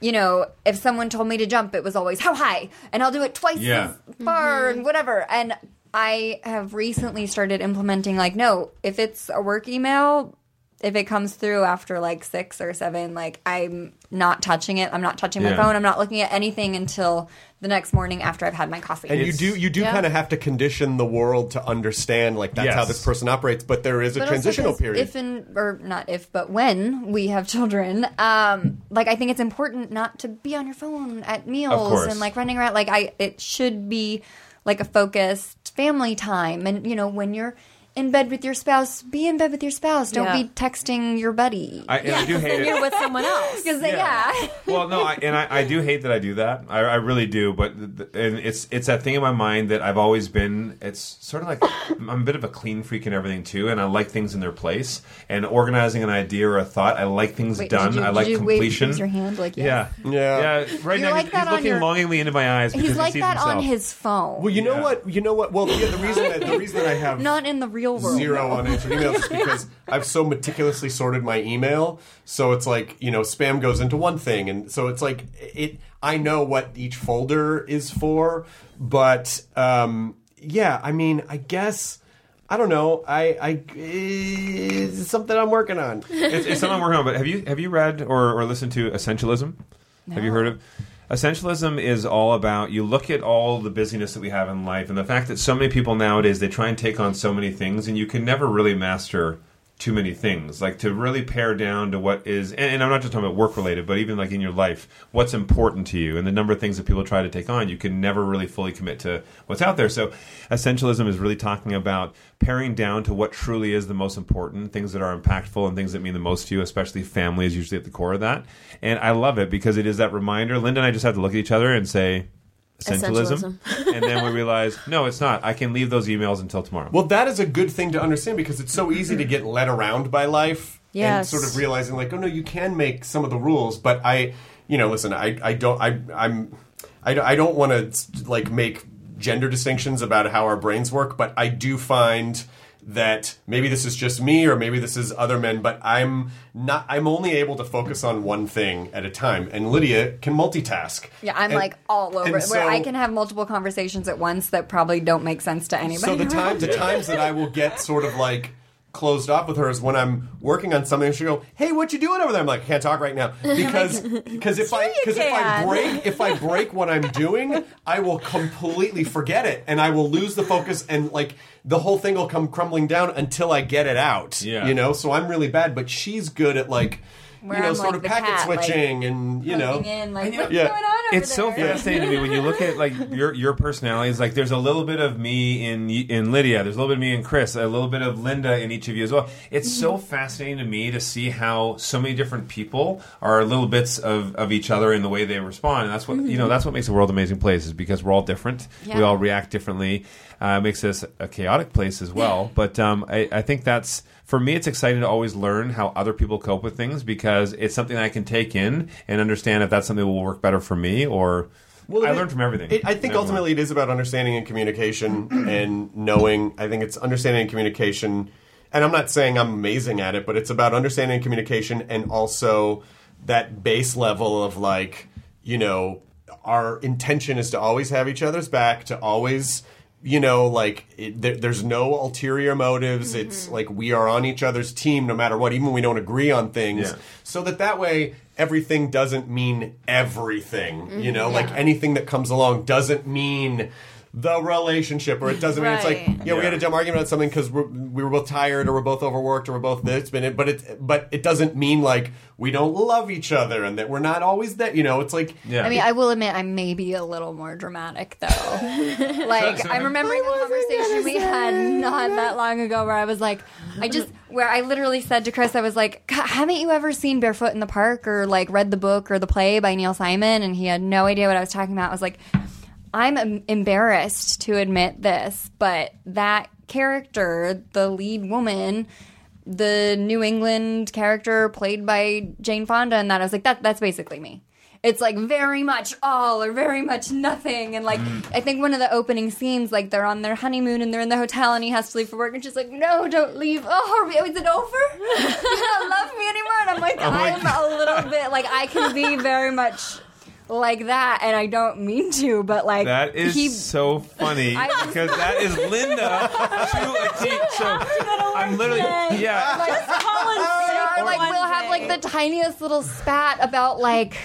you know if someone told me to jump it was always how high? And I'll do it twice
Yeah.
as far and mm-hmm. whatever. And I have recently started implementing like no if it's a work email if it comes through after like six or seven, like I'm not touching it. I'm not touching my
Yeah.
phone. I'm not looking at anything until the next morning after I've had my coffee.
and you do you do
Yeah.
kind of have to condition the world to understand like that's how this person operates, but there is a
But also
transitional
'cause
period.
If and or not if, but when we have children, um, like I think it's important not to be on your phone at meals and like running around. Like I, it should be like a focused family time, and you know when you're in bed with your spouse, be in bed with your spouse. Don't
Yeah.
be texting your buddy.
I, and I do hate
then
it.
you're with someone else. <laughs>
Because yeah.
well, no, I, and I, I do hate that I do that. I, I really do. But th- and it's it's that thing in my mind that I've always been. It's sort of like I'm a bit of a clean freak and everything too, and I like things in their place. And organizing an idea or a thought, I like things
Wait,
done.
did you-
I like
did you wave-
completion.
raise your hand like
yeah,
yes?
Yeah.
yeah. Right
You're
now,
like
he's,
that
he's
on
looking
your-
longingly into my eyes because
He's
he
like
sees
that
himself.
on his phone.
Well, you know
Yeah.
what? You know what? Well, yeah, the reason that the reason that I have
Not in the real world.
zero
though.
unanswered emails is because <laughs> I've so meticulously sorted my email. So it's like you know, spam goes into one thing, and so it's like it. I know what each folder is for, but um, yeah, I mean, I guess. I don't know. I, I it's something I'm working on.
it's, it's something I'm working on. But have you have you read or, or listened to Essentialism? Have you heard of? Essentialism is all about you look at all the busyness that we have in life and the fact that so many people nowadays they try and take on so many things and you can never really master too many things. Like to really pare down to what is, and, and I'm not just talking about work related, but even like in your life, what's important to you and the number of things that people try to take on, you can never really fully commit to what's out there. So essentialism is really talking about paring down to what truly is the most important, things that are impactful and things that mean the most to you, especially family is usually at the core of that. And I love it because it is that reminder. Linda and I just have to look at each other and say, Essentialism. <laughs> and then we realize, no, it's not. I can leave those emails until tomorrow.
Well, that is a good thing to understand because it's so easy to get led around by life
Yes.
and sort of realizing like, oh no, you can make some of the rules, but I, you know, listen, I, I don't, I, I'm, I, I don't want to like make gender distinctions about how our brains work, but I do find that maybe this is just me or maybe this is other men, but I'm not, I'm only able to focus on one thing at a time, and Lydia can multitask.
Yeah, I'm
And-
like all over it, where
so-
I can have multiple conversations at once that probably don't make sense to anybody.
So the <laughs> time, the times that I will get sort of like closed off with her is when I'm working on something. She'll go, "Hey, what you doing over there?" I'm like, I "Can't talk right now," <laughs> because because if I because if I break if I break what I'm doing, I will completely forget it and I will lose the focus and like the whole thing will come crumbling down until I get it out.
Yeah.
you know. So I'm really bad, but she's good at like.
Where
you know,
I'm
sort
like
of packet
cat, like,
switching, and you know,
in, like, what's
Yeah.
going on over
it's so
there?
fascinating to me when you look at like <laughs> your your personalities. Like there's a little bit of me in in Lydia. There's a little bit of me in Chris. A little bit of Linda in each of you as well. It's so
Mm-hmm.
fascinating to me to see how so many different people are little bits of, of each other in the way they respond. And that's what you know. That's what makes the world an amazing place is because we're all different. We all react differently. Uh, makes us a chaotic place as well. But um, I, I think that's for me. It's exciting to always learn how other people cope with things because it's something I can take in and understand if that's something that will work better for me or.
Well,
I
it-
learned from everything.
It, I think ultimately it is about understanding and communication and knowing. I think it's understanding and communication. And I'm not saying I'm amazing at it, but it's about understanding and communication and also that base level of like, you know, our intention is to always have each other's back, to always, you know, like it, there, there's no ulterior motives. It's mm-hmm. like we are on each other's team no matter what, even when we don't agree on things.
Yeah.
so that that way everything doesn't mean everything you mm-hmm. know? Like anything that comes along doesn't mean the relationship or it doesn't mean it's like
Right.
yeah, we had a dumb argument about something because we were both tired or we're both overworked or we're both this but it but it but it doesn't mean like we don't love each other and that we're not always that you know it's like
Yeah.
I mean, I will admit, I'm maybe a little more dramatic though. <laughs> like,
So- so-
I'm remembering a conversation we had not that long ago where I was like, I just, where I literally said to Chris, I was like, "God, haven't you ever seen Barefoot in the Park or like read the book or the play by Neil Simon? And he had no idea what I was talking about. I was like, I'm embarrassed to admit this, but that character, the lead woman, the New England character played by Jane Fonda, and that I was like, that that's basically me. It's like very much all or very much nothing, and like mm. I think one of the opening scenes, like they're on their honeymoon and they're in the hotel, and he has to leave for work, and she's like, "No, don't leave. Oh, we, is it over? you don't love me anymore?" And I'm like,
my
I'm a little bit like I can be very much like that, and I don't mean to, but like
That is
he,
so funny <laughs>
I
because that is Linda <laughs> to a T. So I'm literally yeah.
like, or like we'll have like the tiniest little spat about like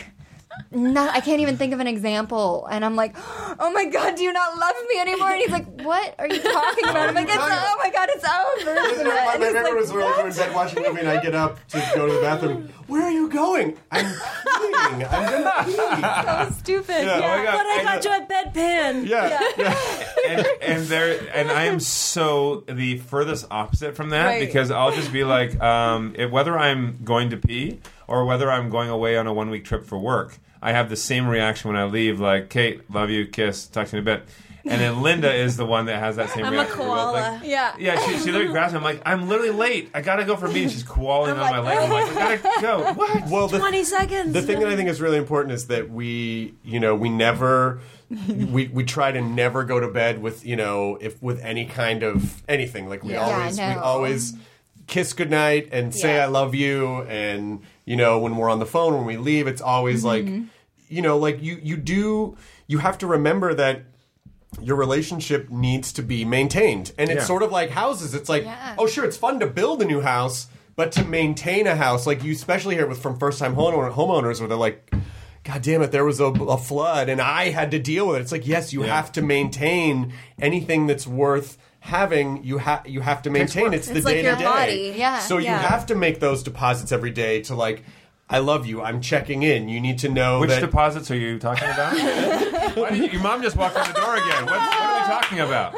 no, I can't even think of an example. And I'm like, oh my god, do you not love me anymore? And he's like, what are you talking about? I'm like, it's oh my god, it's over.
Listen, my,
And
my
he's
favorite
like,
was when we're in bed watching a movie and I get up to go to the bathroom. Where are you going? I'm peeing. I'm gonna <laughs> pee.
so stupid.
Yeah, oh God.
But I
And-
got you a bedpan.
Yeah, and and there and I am so the furthest opposite from that
Right.
because I'll just be like, um, if, whether I'm going to pee or whether I'm going away on a one week trip for work, I have the same reaction when I leave. Like, Kate, love you, kiss, talk to you in a bit. And then Linda is the one that has that same
I'm a
reaction. We're both
koala.
like-
yeah.
yeah, she, she literally grabs me. I'm like, I'm literally late. I gotta go for me. And she's koaling on my leg. I'm like, I gotta go. <laughs> What?
Well, the,
20 seconds.
the thing that I think is really important is that we, you know, we never. we we try to never go to bed with you know if with any kind of anything like we
Yeah,
always we always kiss goodnight and say
Yeah.
I love you and you know when we're on the phone when we leave it's always like mm-hmm. You know like you you do you have to remember that your relationship needs to be maintained and it's
Yeah.
sort of like houses it's like
Yeah.
oh sure it's fun to build a new house but to maintain a house like you especially hear with from first time homeowners where they're like god damn it there was a, a flood and i had to deal with it it's like yes you
Yeah.
have to maintain anything that's worth having you have you have to maintain it's the
It's like
day to day.
Yeah.
so you have to make those deposits every day to like I love you. I'm checking in. You need to know
Which
that
deposits are you talking about? <laughs> Why did you, your mom just walked in the door again. What, what are we talking about?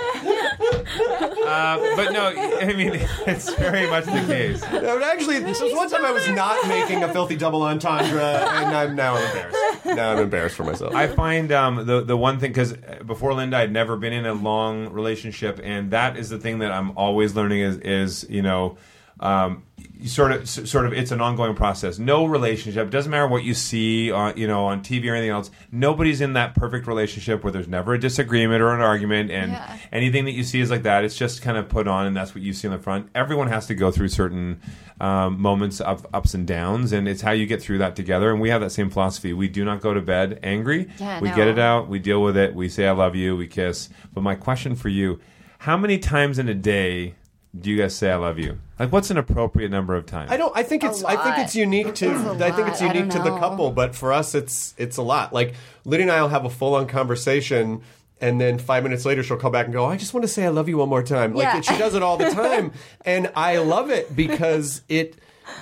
Uh, but no, I mean it's very much the case.
No, but actually, there was one time I was not making a filthy double entendre, and I'm now embarrassed. Now I'm embarrassed for myself.
I find um, the the one thing because before Linda, I'd never been in a long relationship, and that is the thing that I'm always learning is is you know. Um, you sort of, s- sort of, it's an ongoing process. No relationship doesn't matter what you see on, you know, on TV or anything else. Nobody's in that perfect relationship where there's never a disagreement or an argument, and
Yeah.
anything that you see is like that. It's just kind of put on, and that's what you see on the front. Everyone has to go through certain um, moments of ups and downs, and it's how you get through that together. And we have that same philosophy. We do not go to bed angry.
Yeah,
we
no.
get it out. We deal with it. We say "I love you." We kiss. But my question for you: How many times in a day do you guys say "I love you"? Like, what's an appropriate number of times?
I don't. I think it's. I think it's unique to.
It's a
I think it's
lot. I
unique to the
know.
couple, but for us, it's it's a lot. Like Lydia and I will have a full on conversation. And then five minutes later, she'll come back and go, "I just want to say I love you one more time." Like
Yeah.
she does it all the <laughs> time, and I love it because it,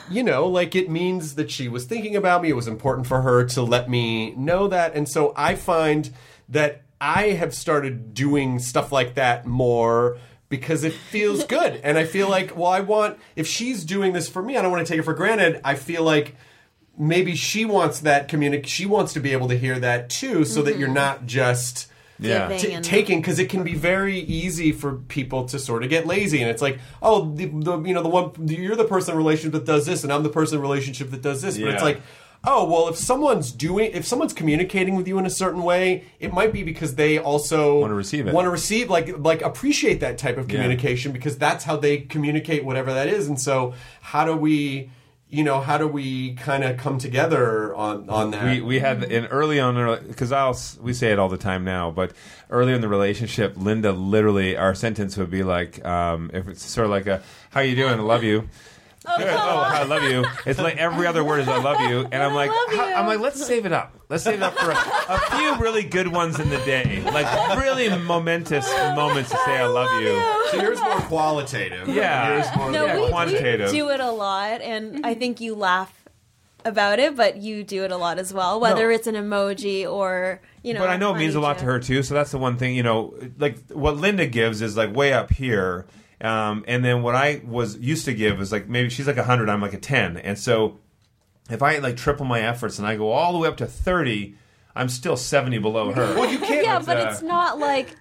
you know, like it means that she was thinking about me. It was important for her to let me know that, and so I find that I have started doing stuff like that more because it feels good. <laughs> And I feel like, well, I want, if she's doing this for me, I don't want to take it for granted. I feel like maybe she wants that communic, she wants to be able to hear that too, so that you're mm-hmm. not just.
Yeah.
T- taking because it can be very easy for people to sort of get lazy and it's like oh the, the you know the one you're the person in relationship that does this and I'm the person in relationship that does this but it's like oh well if someone's doing if someone's communicating with you in a certain way it might be because they also
Wanna receive it.
want to receive like like appreciate that type of
Yeah.
communication because that's how they communicate whatever that is and so how do we you know how do we kind of come together on on that
we we had in early on because I'll we say it all the time now, but early in the relationship, Linda literally our sentence would be like, um, if it's sort of like a "How you doing? I love you." <laughs> Oh, good. Oh, I love you. It's like every other word is "I love you," and I'm like, how- I'm like, let's save it up. Let's save it up for a, a few really good ones in the day, like really momentous moments to say "I love you."
so yours more qualitative
Yeah.
yours more
No,
Yeah,
we, we
quantitative.
do it a lot, and mm-hmm. I think you laugh about it, but you do it a lot as well, whether
No.
it's an emoji or you know.
but I know it means a
funny
lot to
joke.
her too. So that's the one thing, you know, like what Linda gives is like way up here, um, and then what I was used to give is like maybe she's like a hundred, I'm like a ten, and so if I like triple my efforts and I go all the way up to thirty, I'm still seventy below her.
well you can't
Yeah,
But,
but
uh,
it's not like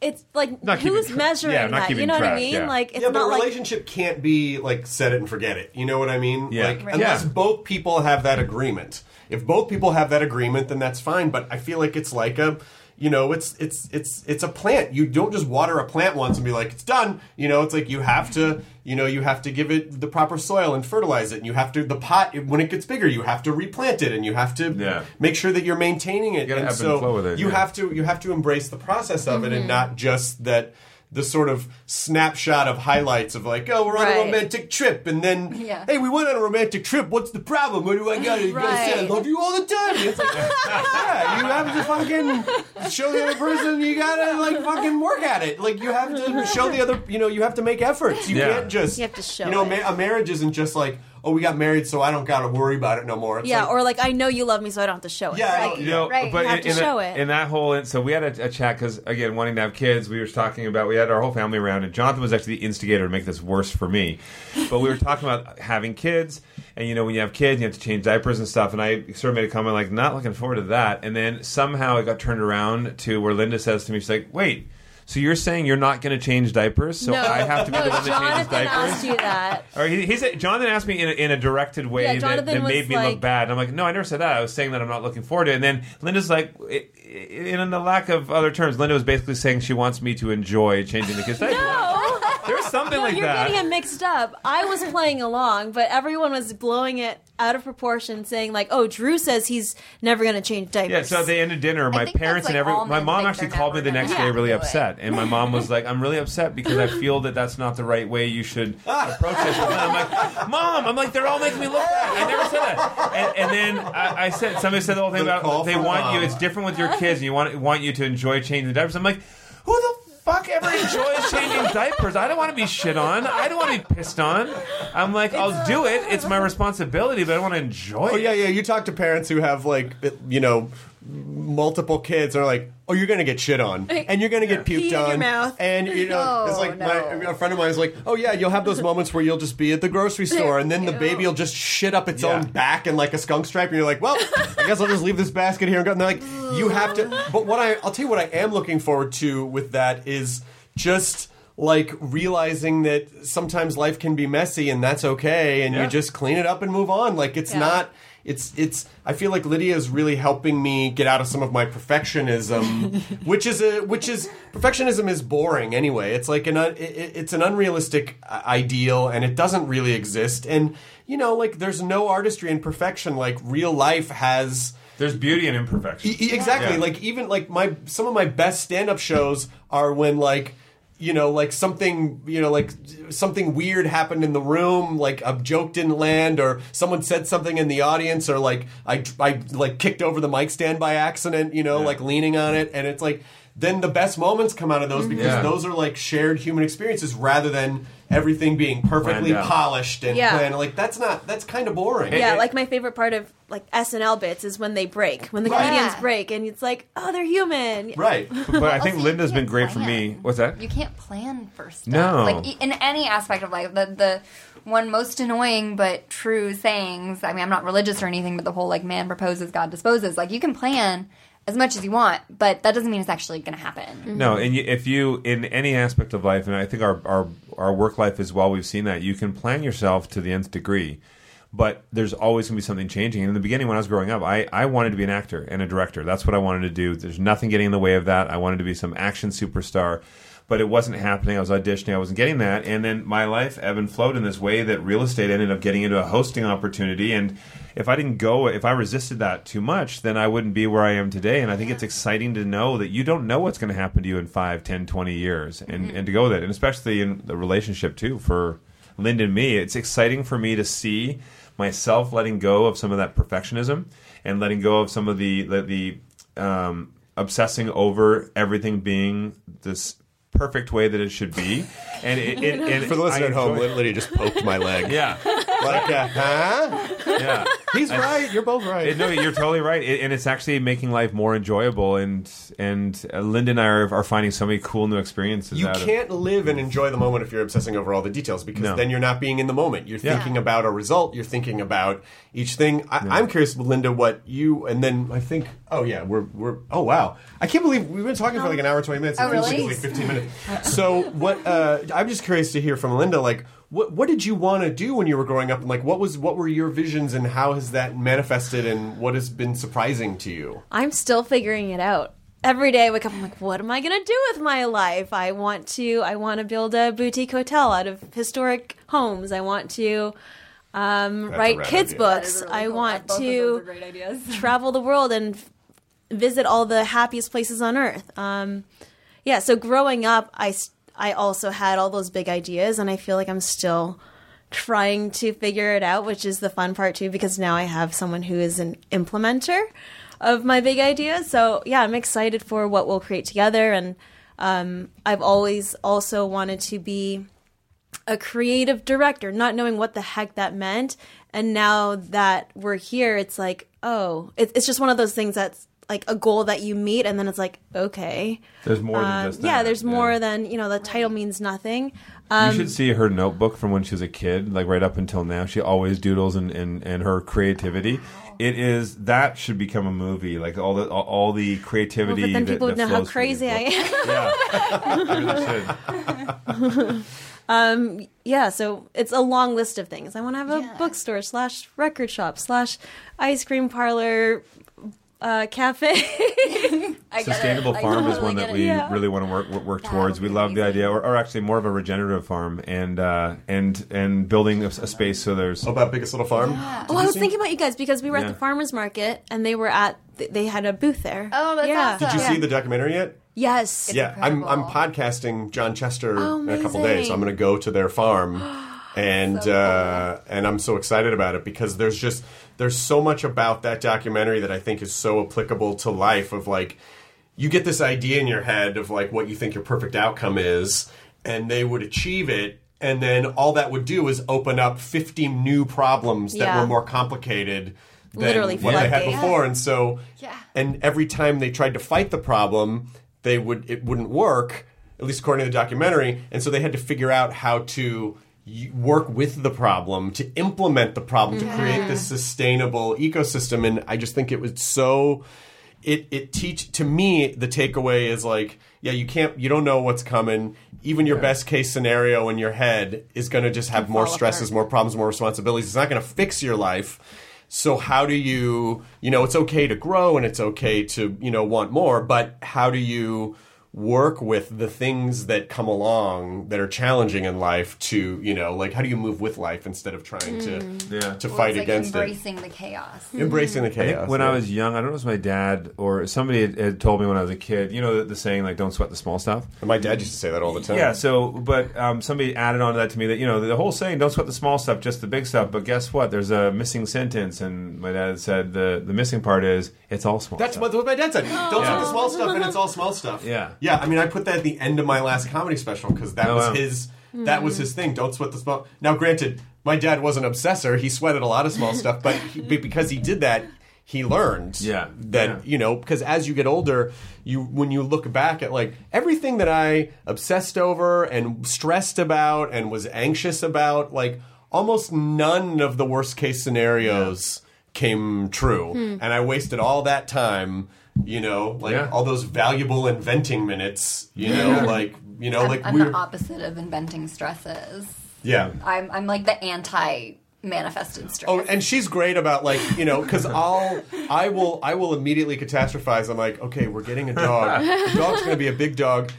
it's like
Not
who's
tra-
measuring
yeah, not
that. You know what I mean?
yeah.
Like it's
yeah, but
not
a
like
relationship can't be like set it and forget it. You know what I mean?
Yeah.
Like
Right.
unless
Yeah.
both people have that agreement. If both people have that agreement, then that's fine. But I feel like it's like a, you know, it's it's it's it's a plant. You don't just water a plant once and be like it's done. You know, it's like you have to, you know, you have to give it the proper soil and fertilize it. And you have to the pot when it gets bigger, you have to replant it and you have to
Yeah.
make sure that you're maintaining it.
gotta
and
ebb and
so
flow with it,
you
yeah.
have to you have to embrace the process of it and mm-hmm. not just that the sort of snapshot of highlights of like, oh, we're on a romantic trip, and then
Yeah.
hey, we went on a romantic trip. What's the problem? What do I got? You gotta say I love you all the time. It's like, yeah, you have to fucking show the other person. You gotta like fucking work at it. Like you have to show the other. You know, you have to make efforts. You
Yeah.
can't just
You have to show
You know,
it.
ma- a marriage isn't just like, oh, we got married, so I don't gotta worry about it no more. It's
yeah,
like,
or like I know you love me, so I don't have to show it.
Yeah, I
You know,
Right.
but
You have
in,
to
in
show
that,
it.
in that whole, so we had a, a chat because again, wanting to have kids, we were talking about we had our whole family around, and Jonathan was actually the instigator to make this worse for me. But we were talking about having kids, and you know, when you have kids, you have to change diapers and stuff. And I sort of made a comment like, not looking forward to that. And then somehow it got turned around to where Linda says to me, she's like, wait. So you're saying you're not going to change diapers, so
no,
I have to be
no,
the one that changes
Jonathan
diapers?
asked you that. <laughs>
Or he, he said, Jonathan asked me in a, in a directed way
Yeah,
that, that made me
like-
look bad. And I'm like, no, I never said that. I was saying that I'm not looking forward to it. And then Linda's like, in the lack of other terms, Linda was basically saying she wants me to enjoy changing the kids' <laughs> diapers.
No.
There's something
No,
like
you're
that.
getting it mixed up. I was playing along, but everyone was blowing it out of proportion, saying like, "Oh, Drew says he's never going to change diapers."
Yeah, so at the end of dinner, my parents
that's,
and every my mom actually called me the next day really upset, and my mom was like, "I'm really upset because I <laughs> feel that that's not the right way you should approach this." And I'm like, "Mom, I'm like they're all making me look bad. I never said that." And, and then I, I said somebody said the whole thing
The
about they
for
want you. It's different with your kids. And you want want you to enjoy changing the diapers. I'm like, who the fuck ever enjoys changing diapers? I don't want to be shit on. I don't want to be pissed on. I'm like, I'll do it. It's my responsibility, but I don't want to enjoy
Oh
it.
yeah, yeah. You talk to parents who have like it- you know multiple kids are like, oh, you're gonna get shit on, and you're gonna get
Pee in
puked
your
on,
mouth.
and you know, <laughs> it's oh,
No,
like my a friend of mine is like, oh yeah, you'll have those moments where you'll just be at the grocery store, and then the baby will just shit up its
Yeah.
own back and like a skunk stripe, and you're like, well, I guess I'll just leave this basket here and go. And they're like, you have to. But what I, I'll tell you what I am looking forward to with that is just. Like realizing that sometimes life can be messy and that's okay, and
Yeah.
you just clean it up and move on. Like it's
Yeah.
not it's it's I feel like Lydia is really helping me get out of some of my perfectionism, <laughs> which is a which is perfectionism is boring anyway. It's like an un, it, it- it's an unrealistic uh, ideal and it doesn't really exist. And you know, like there's no artistry in perfection. Like real life has
There's beauty in imperfection.
E- exactly.
Yeah.
Like even like my some of my best stand up shows are when like you know like something you know like something weird happened in the room like a joke didn't land or someone said something in the audience or like I I like kicked over the mic stand by accident you know
Yeah.
like leaning on it and it's like then the best moments come out of those mm-hmm. because
Yeah.
those are like shared human experiences rather than everything being perfectly
Planned out.
polished and
Yeah.
planned like that's not that's kind of boring
yeah,
it-
like my favorite part of like SNL bits is when they break, when the
Right.
comedians
Yeah.
break, and it's like, oh, they're human.
right <laughs>
But I think
Also, you
Linda's been
can't
great for
plan.
me. What's that?
You can't plan for stuff.
No.
Like e- in any aspect of life, the the one most annoying but true sayings. I mean, I'm not religious or anything, but the whole like man proposes, God disposes. Like you can plan as much as you want, but that doesn't mean it's actually going to happen.
No, mm-hmm. and you, if you in any aspect of life, and I think our, our our work life as well, we've seen that you can plan yourself to the nth degree, but there's always going to be something changing. And in the beginning, when I was growing up, I, I wanted to be an actor and a director. That's what I wanted to do. There's nothing getting in the way of that. I wanted to be some action superstar. But it wasn't happening. I was auditioning. I wasn't getting that. And then my life ebbed and flowed in this way that real estate ended up getting into a hosting opportunity. And if I didn't go, if I resisted that too much, then I wouldn't be where I am today. And I think it's exciting to know that you don't know what's going to happen to you in 5, 10, 20 years and, and to go with it. And especially in the relationship, too, for Linda and me. It's exciting for me to see myself letting go of some of that perfectionism and letting go of some of the, the, the um, obsessing over everything being this perfect way that it should be. And, it, it, and <laughs>
for the listener
I
at home
enjoy-
Lydia just poked my leg
Yeah.
like uh, huh
Yeah.
He's right. You're both right.
No, you're totally right, It- and it's actually making life more enjoyable. And and uh, Linda and I are, are finding so many cool new experiences.
you
out of-
can't live and enjoy the moment if you're obsessing over all the details because
No.
then you're not being in the moment. You're
Yeah.
thinking about a result. You're thinking about each thing. I, I'm curious, Linda, what you and then I think. Oh yeah, we're we're. Oh wow, I can't believe we've been talking for like an hour twenty minutes.
Oh,
It feels like
really?
it's like fifteen minutes. So what? Uh, I'm just curious to hear from Linda. Like, what what did you want to do when you were growing up? And like, what was what were your visions and how has that manifested? And what has been surprising to you?
I'm still figuring it out. Every day I wake up, I'm like, what am I gonna do with my life? I want to, I want to build a boutique hotel out of historic homes. I want to um,
That's a
wrte
rad
kids
idea.
books. I want to <laughs> travel the world and visit all the happiest places on earth. Um, yeah, so growing up, I s- I also had all those big ideas, and I feel like I'm still trying to figure it out, which is the fun part too, because now I have someone who is an implementer of my big ideas. So yeah, I'm excited for what we'll create together, and um, I've always also wanted to be a creative director, not knowing what the heck that meant. And now that we're here, it's like, oh, it, it's just one of those things that's like a goal that you meet, and then it's like, okay,
There's more than
Um,
just
yeah,
that.
there's more than you know. The title means nothing. Um,
you should see her notebook from when she was a kid, like right up until now. She always doodles and, and, and her creativity. It is that should become a movie, like all the all, all the
well,
creativity.
but then
that-
people would know how crazy I am.
Yeah, you really <laughs> should.
um, yeah, so it's a long list of things. I want to have a bookstore slash record shop slash ice cream parlor, uh, cafe. <laughs>
Sustainable farm is one that we
Yeah.
really want to work work, work towards. We love the idea, or, or actually more of a regenerative farm, and uh, and and building a, a space so there's.
Oh, about biggest little farm.
Oh, I was thinking about you guys because we were
Yeah.
at the farmers market and they were at they had a booth there.
Oh, that's
yeah.
awesome.
Did you
Yeah.
see the documentary yet?
Yes.
yeah, I'm I'm podcasting John Chester
Oh,
in a couple days. So I'm going to go to their farm, <gasps> and uh, and I'm so excited about it because there's just there's so much about that documentary that I think is so applicable to life. Of like, you get this idea in your head of like what you think your perfect outcome is, and they would achieve it. And then all that would do is open up 50 new problems that
Yeah.
were more complicated than
Literally
what they had before. And so,
Yeah.
and every time they tried to fight the problem, they would it wouldn't work, at least according to the documentary. And so they had to figure out how to work with the problem to implement the problem to create this sustainable ecosystem. And I just think it was so. It it teach to me the takeaway is like yeah you can't you don't know what's coming. Even your best case scenario in your head is going to just have more stresses,
apart.
more problems, more responsibilities. It's not going to fix your life. So how do you, you know, it's okay to grow and it's okay to, you know, want more, but how do you work with the things that come along that are challenging in life to, you know, like how do you move with life instead of trying to
Yeah.
to
Well,
fight
it's like
against
embracing the chaos.
Embracing the
I think
chaos.
when
yeah.
I was young, I don't know if it was my dad or somebody had, had told me when I was a kid. You know the, the saying like "Don't sweat the small stuff."
my dad used to say that all the time.
Yeah. So, but um, somebody added on to that to me that you know the whole saying "Don't sweat the small stuff, just the big stuff." But guess what? There's a missing sentence, and my dad said the the missing part is it's all small.
That's
stuff.
what, what my dad said. <gasps> Don't
Yeah.
talk the small stuff, and it's all small stuff.
Yeah.
Yeah. I mean, I put that at the end of my last comedy special because that
Oh,
was
wow.
his. That was his thing. Don't sweat the small. Now, granted, my dad was an obsessor. He sweated a lot of small stuff, but he, be- because he did that, he learned.
Yeah.
that
Yeah.
you know because as you get older, you when you look back at like everything that I obsessed over and stressed about and was anxious about, like almost none of the worst case scenarios came true, hmm. and I wasted all that time. You know, like
Yeah.
all those valuable inventing minutes. You know, like you know,
I'm,
like
I'm
we
the opposite of inventing stresses.
yeah.
I'm I'm like the anti manifested stress.
Oh, and she's great about like you know because I'll I will I will immediately catastrophize. I'm like, okay, we're getting a dog. The dog's going to be a big dog.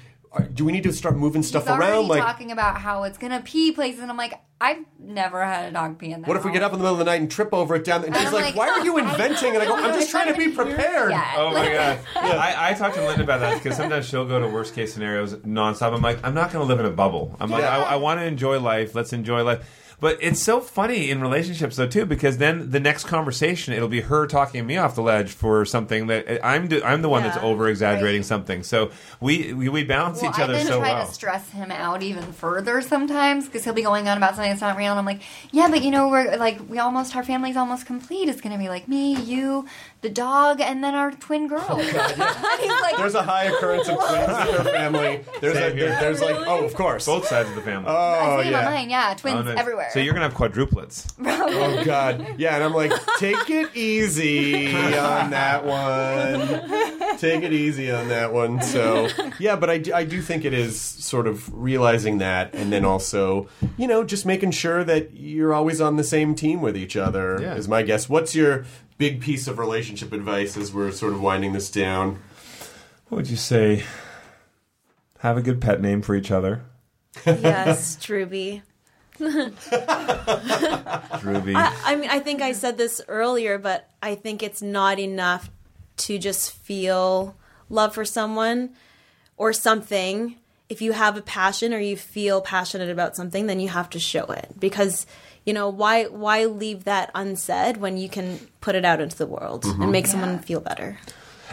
Do we need to start moving stuff
He's already
around? Like,
talking about how it's gonna pee places, and I'm like, I've never had a dog pee in there.
what if we get up in the middle of the night and trip over it down? And she's
I'm
like,
like,
why are oh,
you
inventing? And I go, I'm just trying to be prepared.
Yeah.
Oh my god! <laughs> I, I talked to Linda about that because sometimes she'll go to worst case scenarios nonstop. I'm like, I'm not going to live in a bubble. I'm like,
Yeah.
I, I want to enjoy life. Let's enjoy life. But it's so funny in relationships though too, because then the next conversation it'll be her talking me off the ledge for something that I'm do, I'm the one that's over exaggerating something. So we we, we balance each other
then
so
try
well.
to stress him out even further sometimes because he'll be going on about something that's not real, and I'm like, yeah, but you know, we're like, we almost, our family's almost complete. It's gonna be like me, you, the dog, and then our twin girl. Oh, and <laughs> he's like,
There's a high occurrence of twins in their family. <laughs> There's a,
Same here.
there- there's like, oh, of course.
Both sides of the family.
Oh
I see him on
yeah.
mine, yeah, twins
Oh, nice.
everywhere.
So you're gonna have quadruplets. <laughs>
Oh God, yeah, and I'm like, take it easy on that one. Take it easy on that one. So yeah, but I do, I do think it is sort of realizing that, and then also, you know, just making sure that you're always on the same team with each other.
Yeah.
Is my guess. What's your big piece of relationship advice as we're sort of winding this down?
What would you say? Have a good pet name for each other.
yes, <laughs> Drewby.
Ruby.
I, I mean, I think I said this earlier, but I think it's not enough to just feel love for someone or something. if you have a passion or you feel passionate about something, then you have to show it because you know why why leave that unsaid when you can put it out into the world
Mhm.
and make
Yeah.
someone feel better.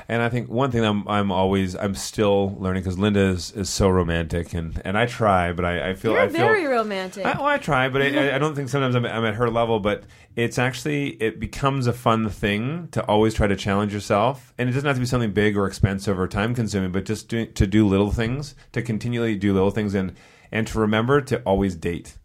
And I think one thing I'm I'm always I'm still learning because Linda is, is so romantic and, and I try, but I, I feel
You're
I feel
very romantic.
I, well, I try, but I, I don't think sometimes I'm, I'm at her level. But it's actually it becomes a fun thing to always try to challenge yourself, and it doesn't have to be something big or expensive or time consuming, but just do, to do little things, to continually do little things, and and to remember to always date.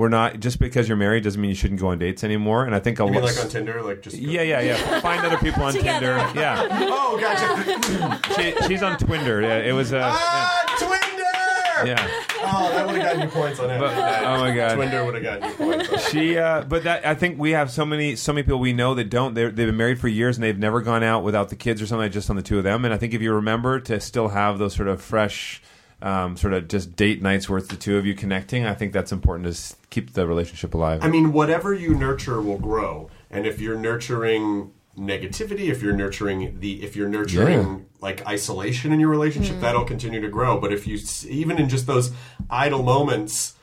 We're not just because you're married doesn't mean you shouldn't go on dates anymore. And I think a
You mean
lot-
like on Tinder, like just
yeah, yeah, yeah. <laughs> Find other people on
Together.
Tinder. Yeah. <laughs>
Oh, gotcha. <clears throat>
She, she's on Twinder. Yeah, it was. Uh,
ah, Twinder.
yeah.
Oh, that would have gotten you points on it.
But- oh my god,
Twinder would have gotten you points. On it.
She, uh, but that I think we have so many, so many people we know that don't. They're, they've been married for years and they've never gone out without the kids or something. like Just on the two of them. And I think if you remember to still have those sort of fresh, um, sort of just date nights where it's the two of you connecting, I think that's important to keep the relationship alive.
I mean, whatever you nurture will grow, and if you're nurturing negativity, if you're nurturing the, if you're nurturing
Yeah.
like isolation in your relationship,
Mm.
that'll continue to grow. But if you, even in just those idle moments,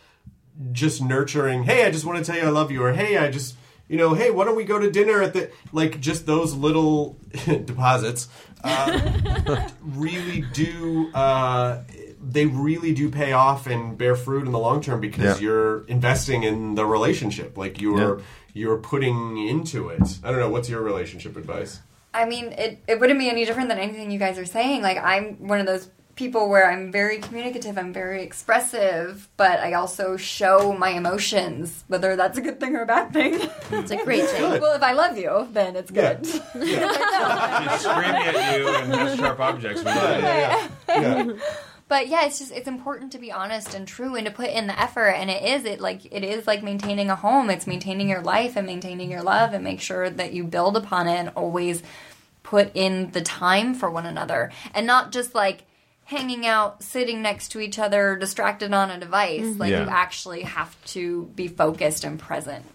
just nurturing, hey, I just want to tell you I love you, or hey, I just, you know, hey, why don't we go to dinner at the, like, just those little <laughs> deposits uh, <laughs> really do, uh, they really do pay off and bear fruit in the long term because
Yeah.
you're investing in the relationship. Like, you're,
Yeah.
you're putting into it. I don't know, what's your relationship advice?
I mean, it, it wouldn't be any different than anything you guys are saying. Like, I'm one of those people where I'm very communicative, I'm very expressive, but I also show my emotions, whether that's a good thing or a bad thing.
It's a great thing.
well, if I love you, then it's good. <laughs>
She's screaming at you and has sharp objects.
But yeah, it's just it's important to be honest and true and to put in the effort and it is it like it is like maintaining a home. It's maintaining your life and maintaining your love and make sure that you build upon it and always put in the time for one another and not just like hanging out, sitting next to each other, distracted on a device.
Mm-hmm.
Like
Yeah.
you actually have to be focused and present.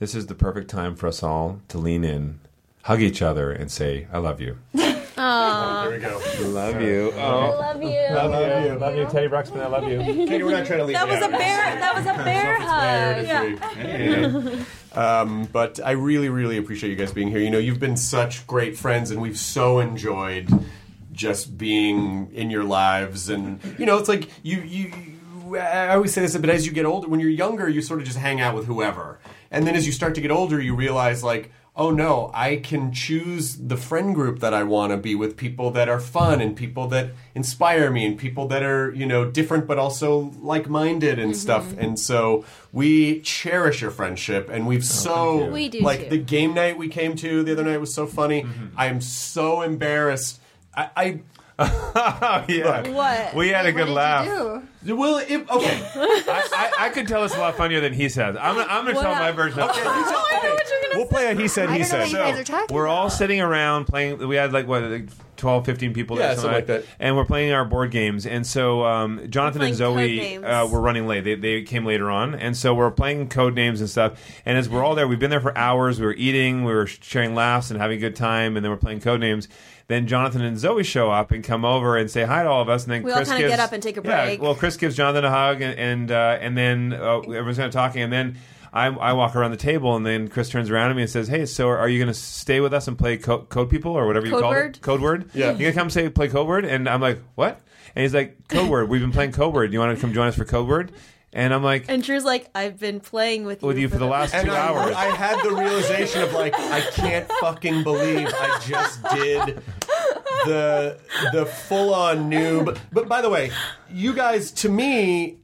This is the perfect time for us all to lean in, hug each other, and say, "I love you." <laughs>
Aww.
There we go.
Love you.
I
Oh.
love you.
Love you. Love you, Teddy Ruxpin. I love you. <laughs>
Katie, we're not trying to leave
That
you
was a bear. That was a bear hug.
Hey. Um, but I really, really appreciate you guys being here. You know, you've been such great friends, and we've so enjoyed just being in your lives. And you know, it's like you, you. you I always say this, but as you get older, when you're younger, you sort of just hang out with whoever, and then as you start to get older, you realize like. Oh no, I can choose the friend group that I want to be with people that are fun and people that inspire me and people that are, you know, different but also like-minded and stuff. Mm-hmm. And so we cherish your friendship and we've oh,
so. We do
like
too.
the game night we came to the other night was so funny. Mm-hmm. I am so embarrassed. I, I
oh, <laughs> yeah.
What?
We had a good laugh.
well, it, okay. <laughs>
I, I, I could tell us a lot funnier than he says. I'm, gonna- I'm going to
What
tell my
hap-
version. of
Okay, you tell- okay. We'll play a he said
I
he
don't know
said.
what you guys are talking
we're
about.
all sitting around playing. We had like what, like 12, 15 people there,
Yeah, something like that.
And we're playing our board games. And so um, Jonathan
We're
and
playing
Zoe
Codenames.
uh, were running late. They, they came later on, and so we're playing code names and stuff. And as we're all there, we've been there for hours. We were eating, we were sharing laughs and having a good time, and then we're playing code names. Then Jonathan and Zoe show up and come over and say hi to all of us, and then
We all
Chris
kinda get up and take a break.
Yeah,
break.
well, Chris gives Jonathan a hug, and and, uh, and then uh, everyone's kind of talking, and then I, I walk around the table, and then Chris turns around to me and says, "Hey, so are you going to stay with us and play co- Code People or whatever you
Code
call
Word?
it? Code Word?
Yeah.
you gonna come say play Code Word?" And I'm like, "What?" And he's like, "Code Word. We've been playing Code Word. You want to come join us for Code Word?" And I'm like,
And Drew's like, I've been playing with you,
"With you for the last two
I,
hours."
I had the realization of like, I can't fucking believe I just did the the full on noob. But by the way, you guys to me,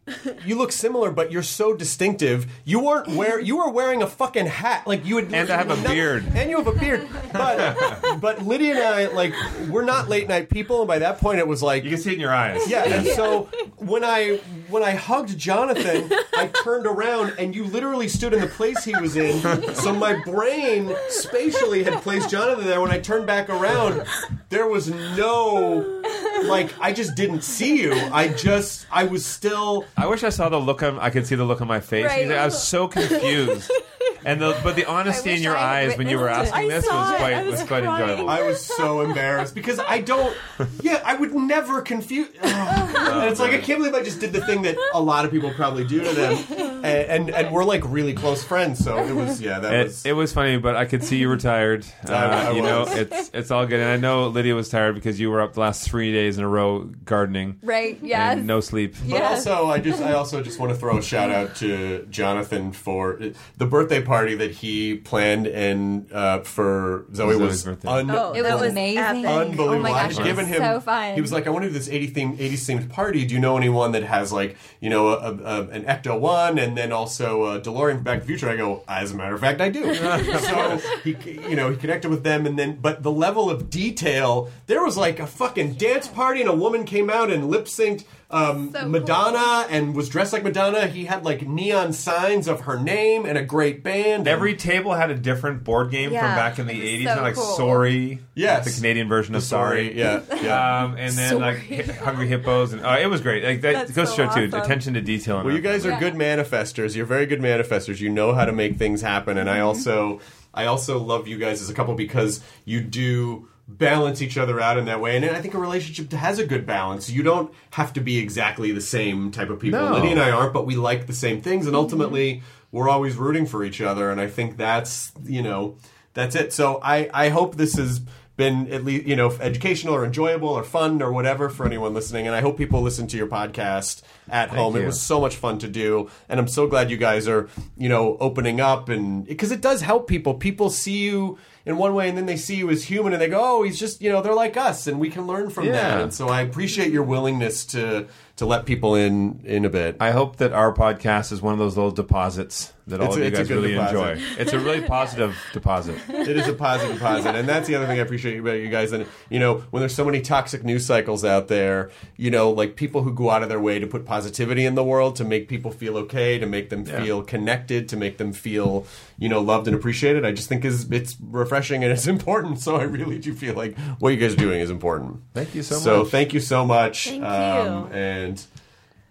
you look similar, but you're so distinctive. You weren't wear you were wearing a fucking hat, like you would.
And I have a beard.
and you have a beard. But but Lydia and I, like, we're not late night people, and by that point, it was like
you can see it in your eyes.
yeah, and so when I when I hugged Jonathan, I turned around and you literally stood in the place he was in. So my brain spatially had placed Jonathan there. When I turned back around, there was no like I just didn't see you. I just I was still
I wish I saw the look on. I could see the look on my face.
Right.
I was so confused. <laughs> and the but the honesty in your eyes when you were asking this was quite was quite enjoyable.
I was so embarrassed because I don't. Yeah, I would never confuse. <sighs> and it's like I can't believe I just did the thing that a lot of people probably do to them, and and, and we're like really close friends. So it was yeah, that
It,
was.
it was funny, but I could see you were tired. <laughs> Uh,
I- I
you know, it's it's all good, and I know Lydia was tired because you were up the last three days in a row gardening.
Right,
Yeah, no sleep.
But also, I just I also just want to throw a shout out to Jonathan for the birthday party that he planned and uh, for Zoe
Zoe's
was
birthday.
un-
Oh,
It
that
was amazing.
unbelievable.
Oh my
I
gosh,
had
it
given
was
him
so fun.
He was like, I want to do this 80 theme, 80s themed party. Do you know anyone that has like you know a, a, an Ecto One and then also a DeLorean from Back to the Future? I go, as a matter of fact, I do. <laughs> so he you know he connected with them and then but the level of detail there was like a fucking dance party and a woman came out and lip synced. Um,
So
Madonna and was dressed like Madonna. He had like neon signs of her name and a great band.
Every table had a different board game from back in the eighties,
so
kind like
cool.
Sorry,
Yes.
the Canadian version of Sorry,
yeah, yeah.
Um, and then like Hi- Hungry Hippos, and uh, it was great. Like that
That's
goes to
so
show too attention to detail.
Well, you guys are good manifestors. You're very good manifestors. You know how to make things happen, and I also, I also love you guys as a couple because you do balance each other out in that way. And I think a relationship has a good balance. You don't have to be exactly the same type of people.
No.
Lydia and I aren't, but we like the same things, and ultimately, we're always rooting for each other. And I think that's you know that's it. So I I hope this has been at least you know educational or enjoyable or fun or whatever for anyone listening and i hope people listen to your podcast at home it was so much fun to do and i'm so glad you guys are you know opening up and because it does help people people see you in one way and then they see you as human and they go oh he's just you know they're like us and we can learn from that
Yeah.
and so i appreciate your willingness to to let people in in a bit
I hope that our podcast is one of those little deposits that all
It's
of you guys really
deposit.
enjoy. It's a really <laughs> positive deposit.
it is a positive deposit, yeah. positive positive and that's the other thing i appreciate about you guys and you know when there's so many toxic news cycles out there you know like people who go out of their way to put positivity in the world to make people feel okay to make them
Yeah.
feel connected to make them feel you know loved and appreciated i just think is it's refreshing and it's important so i really do feel like what you guys are doing is important
Thank you so
so
much.
thank you so much
Thank
um,
you.
and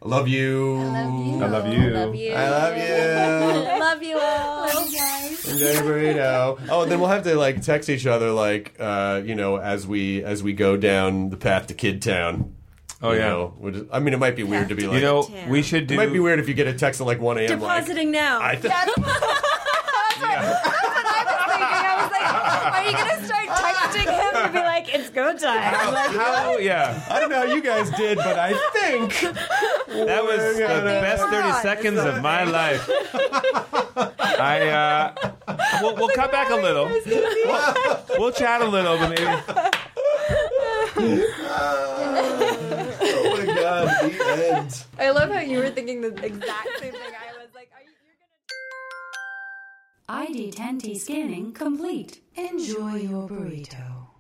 I love you.
I love you.
I Love you.
I love you.
I love you <laughs> all.
Enjoy your burrito. Oh, then we'll have to like text each other, like uh, you know, as we as we go down the path to Kid Town.
Oh,
You
yeah.
know, we'll just- I mean, it might be weird to be like.
You know,
Damn.
we should do.
it might be weird if you get a text at like one a.m. Like,
Depositing now.
I th-
That's what I was thinking. I was like, are you going to start texting him to be like, it's go time? Like,
How, yeah,
I don't know how you guys did, but I think
that was the best thirty seconds of my life. I uh, we'll, we'll cut back a little. We'll, we'll chat a little, but maybe.
oh my god, the end.
I love how you were thinking the exact same thing I was like, are you, you're going to.
ID10T scanning complete. Enjoy your burrito.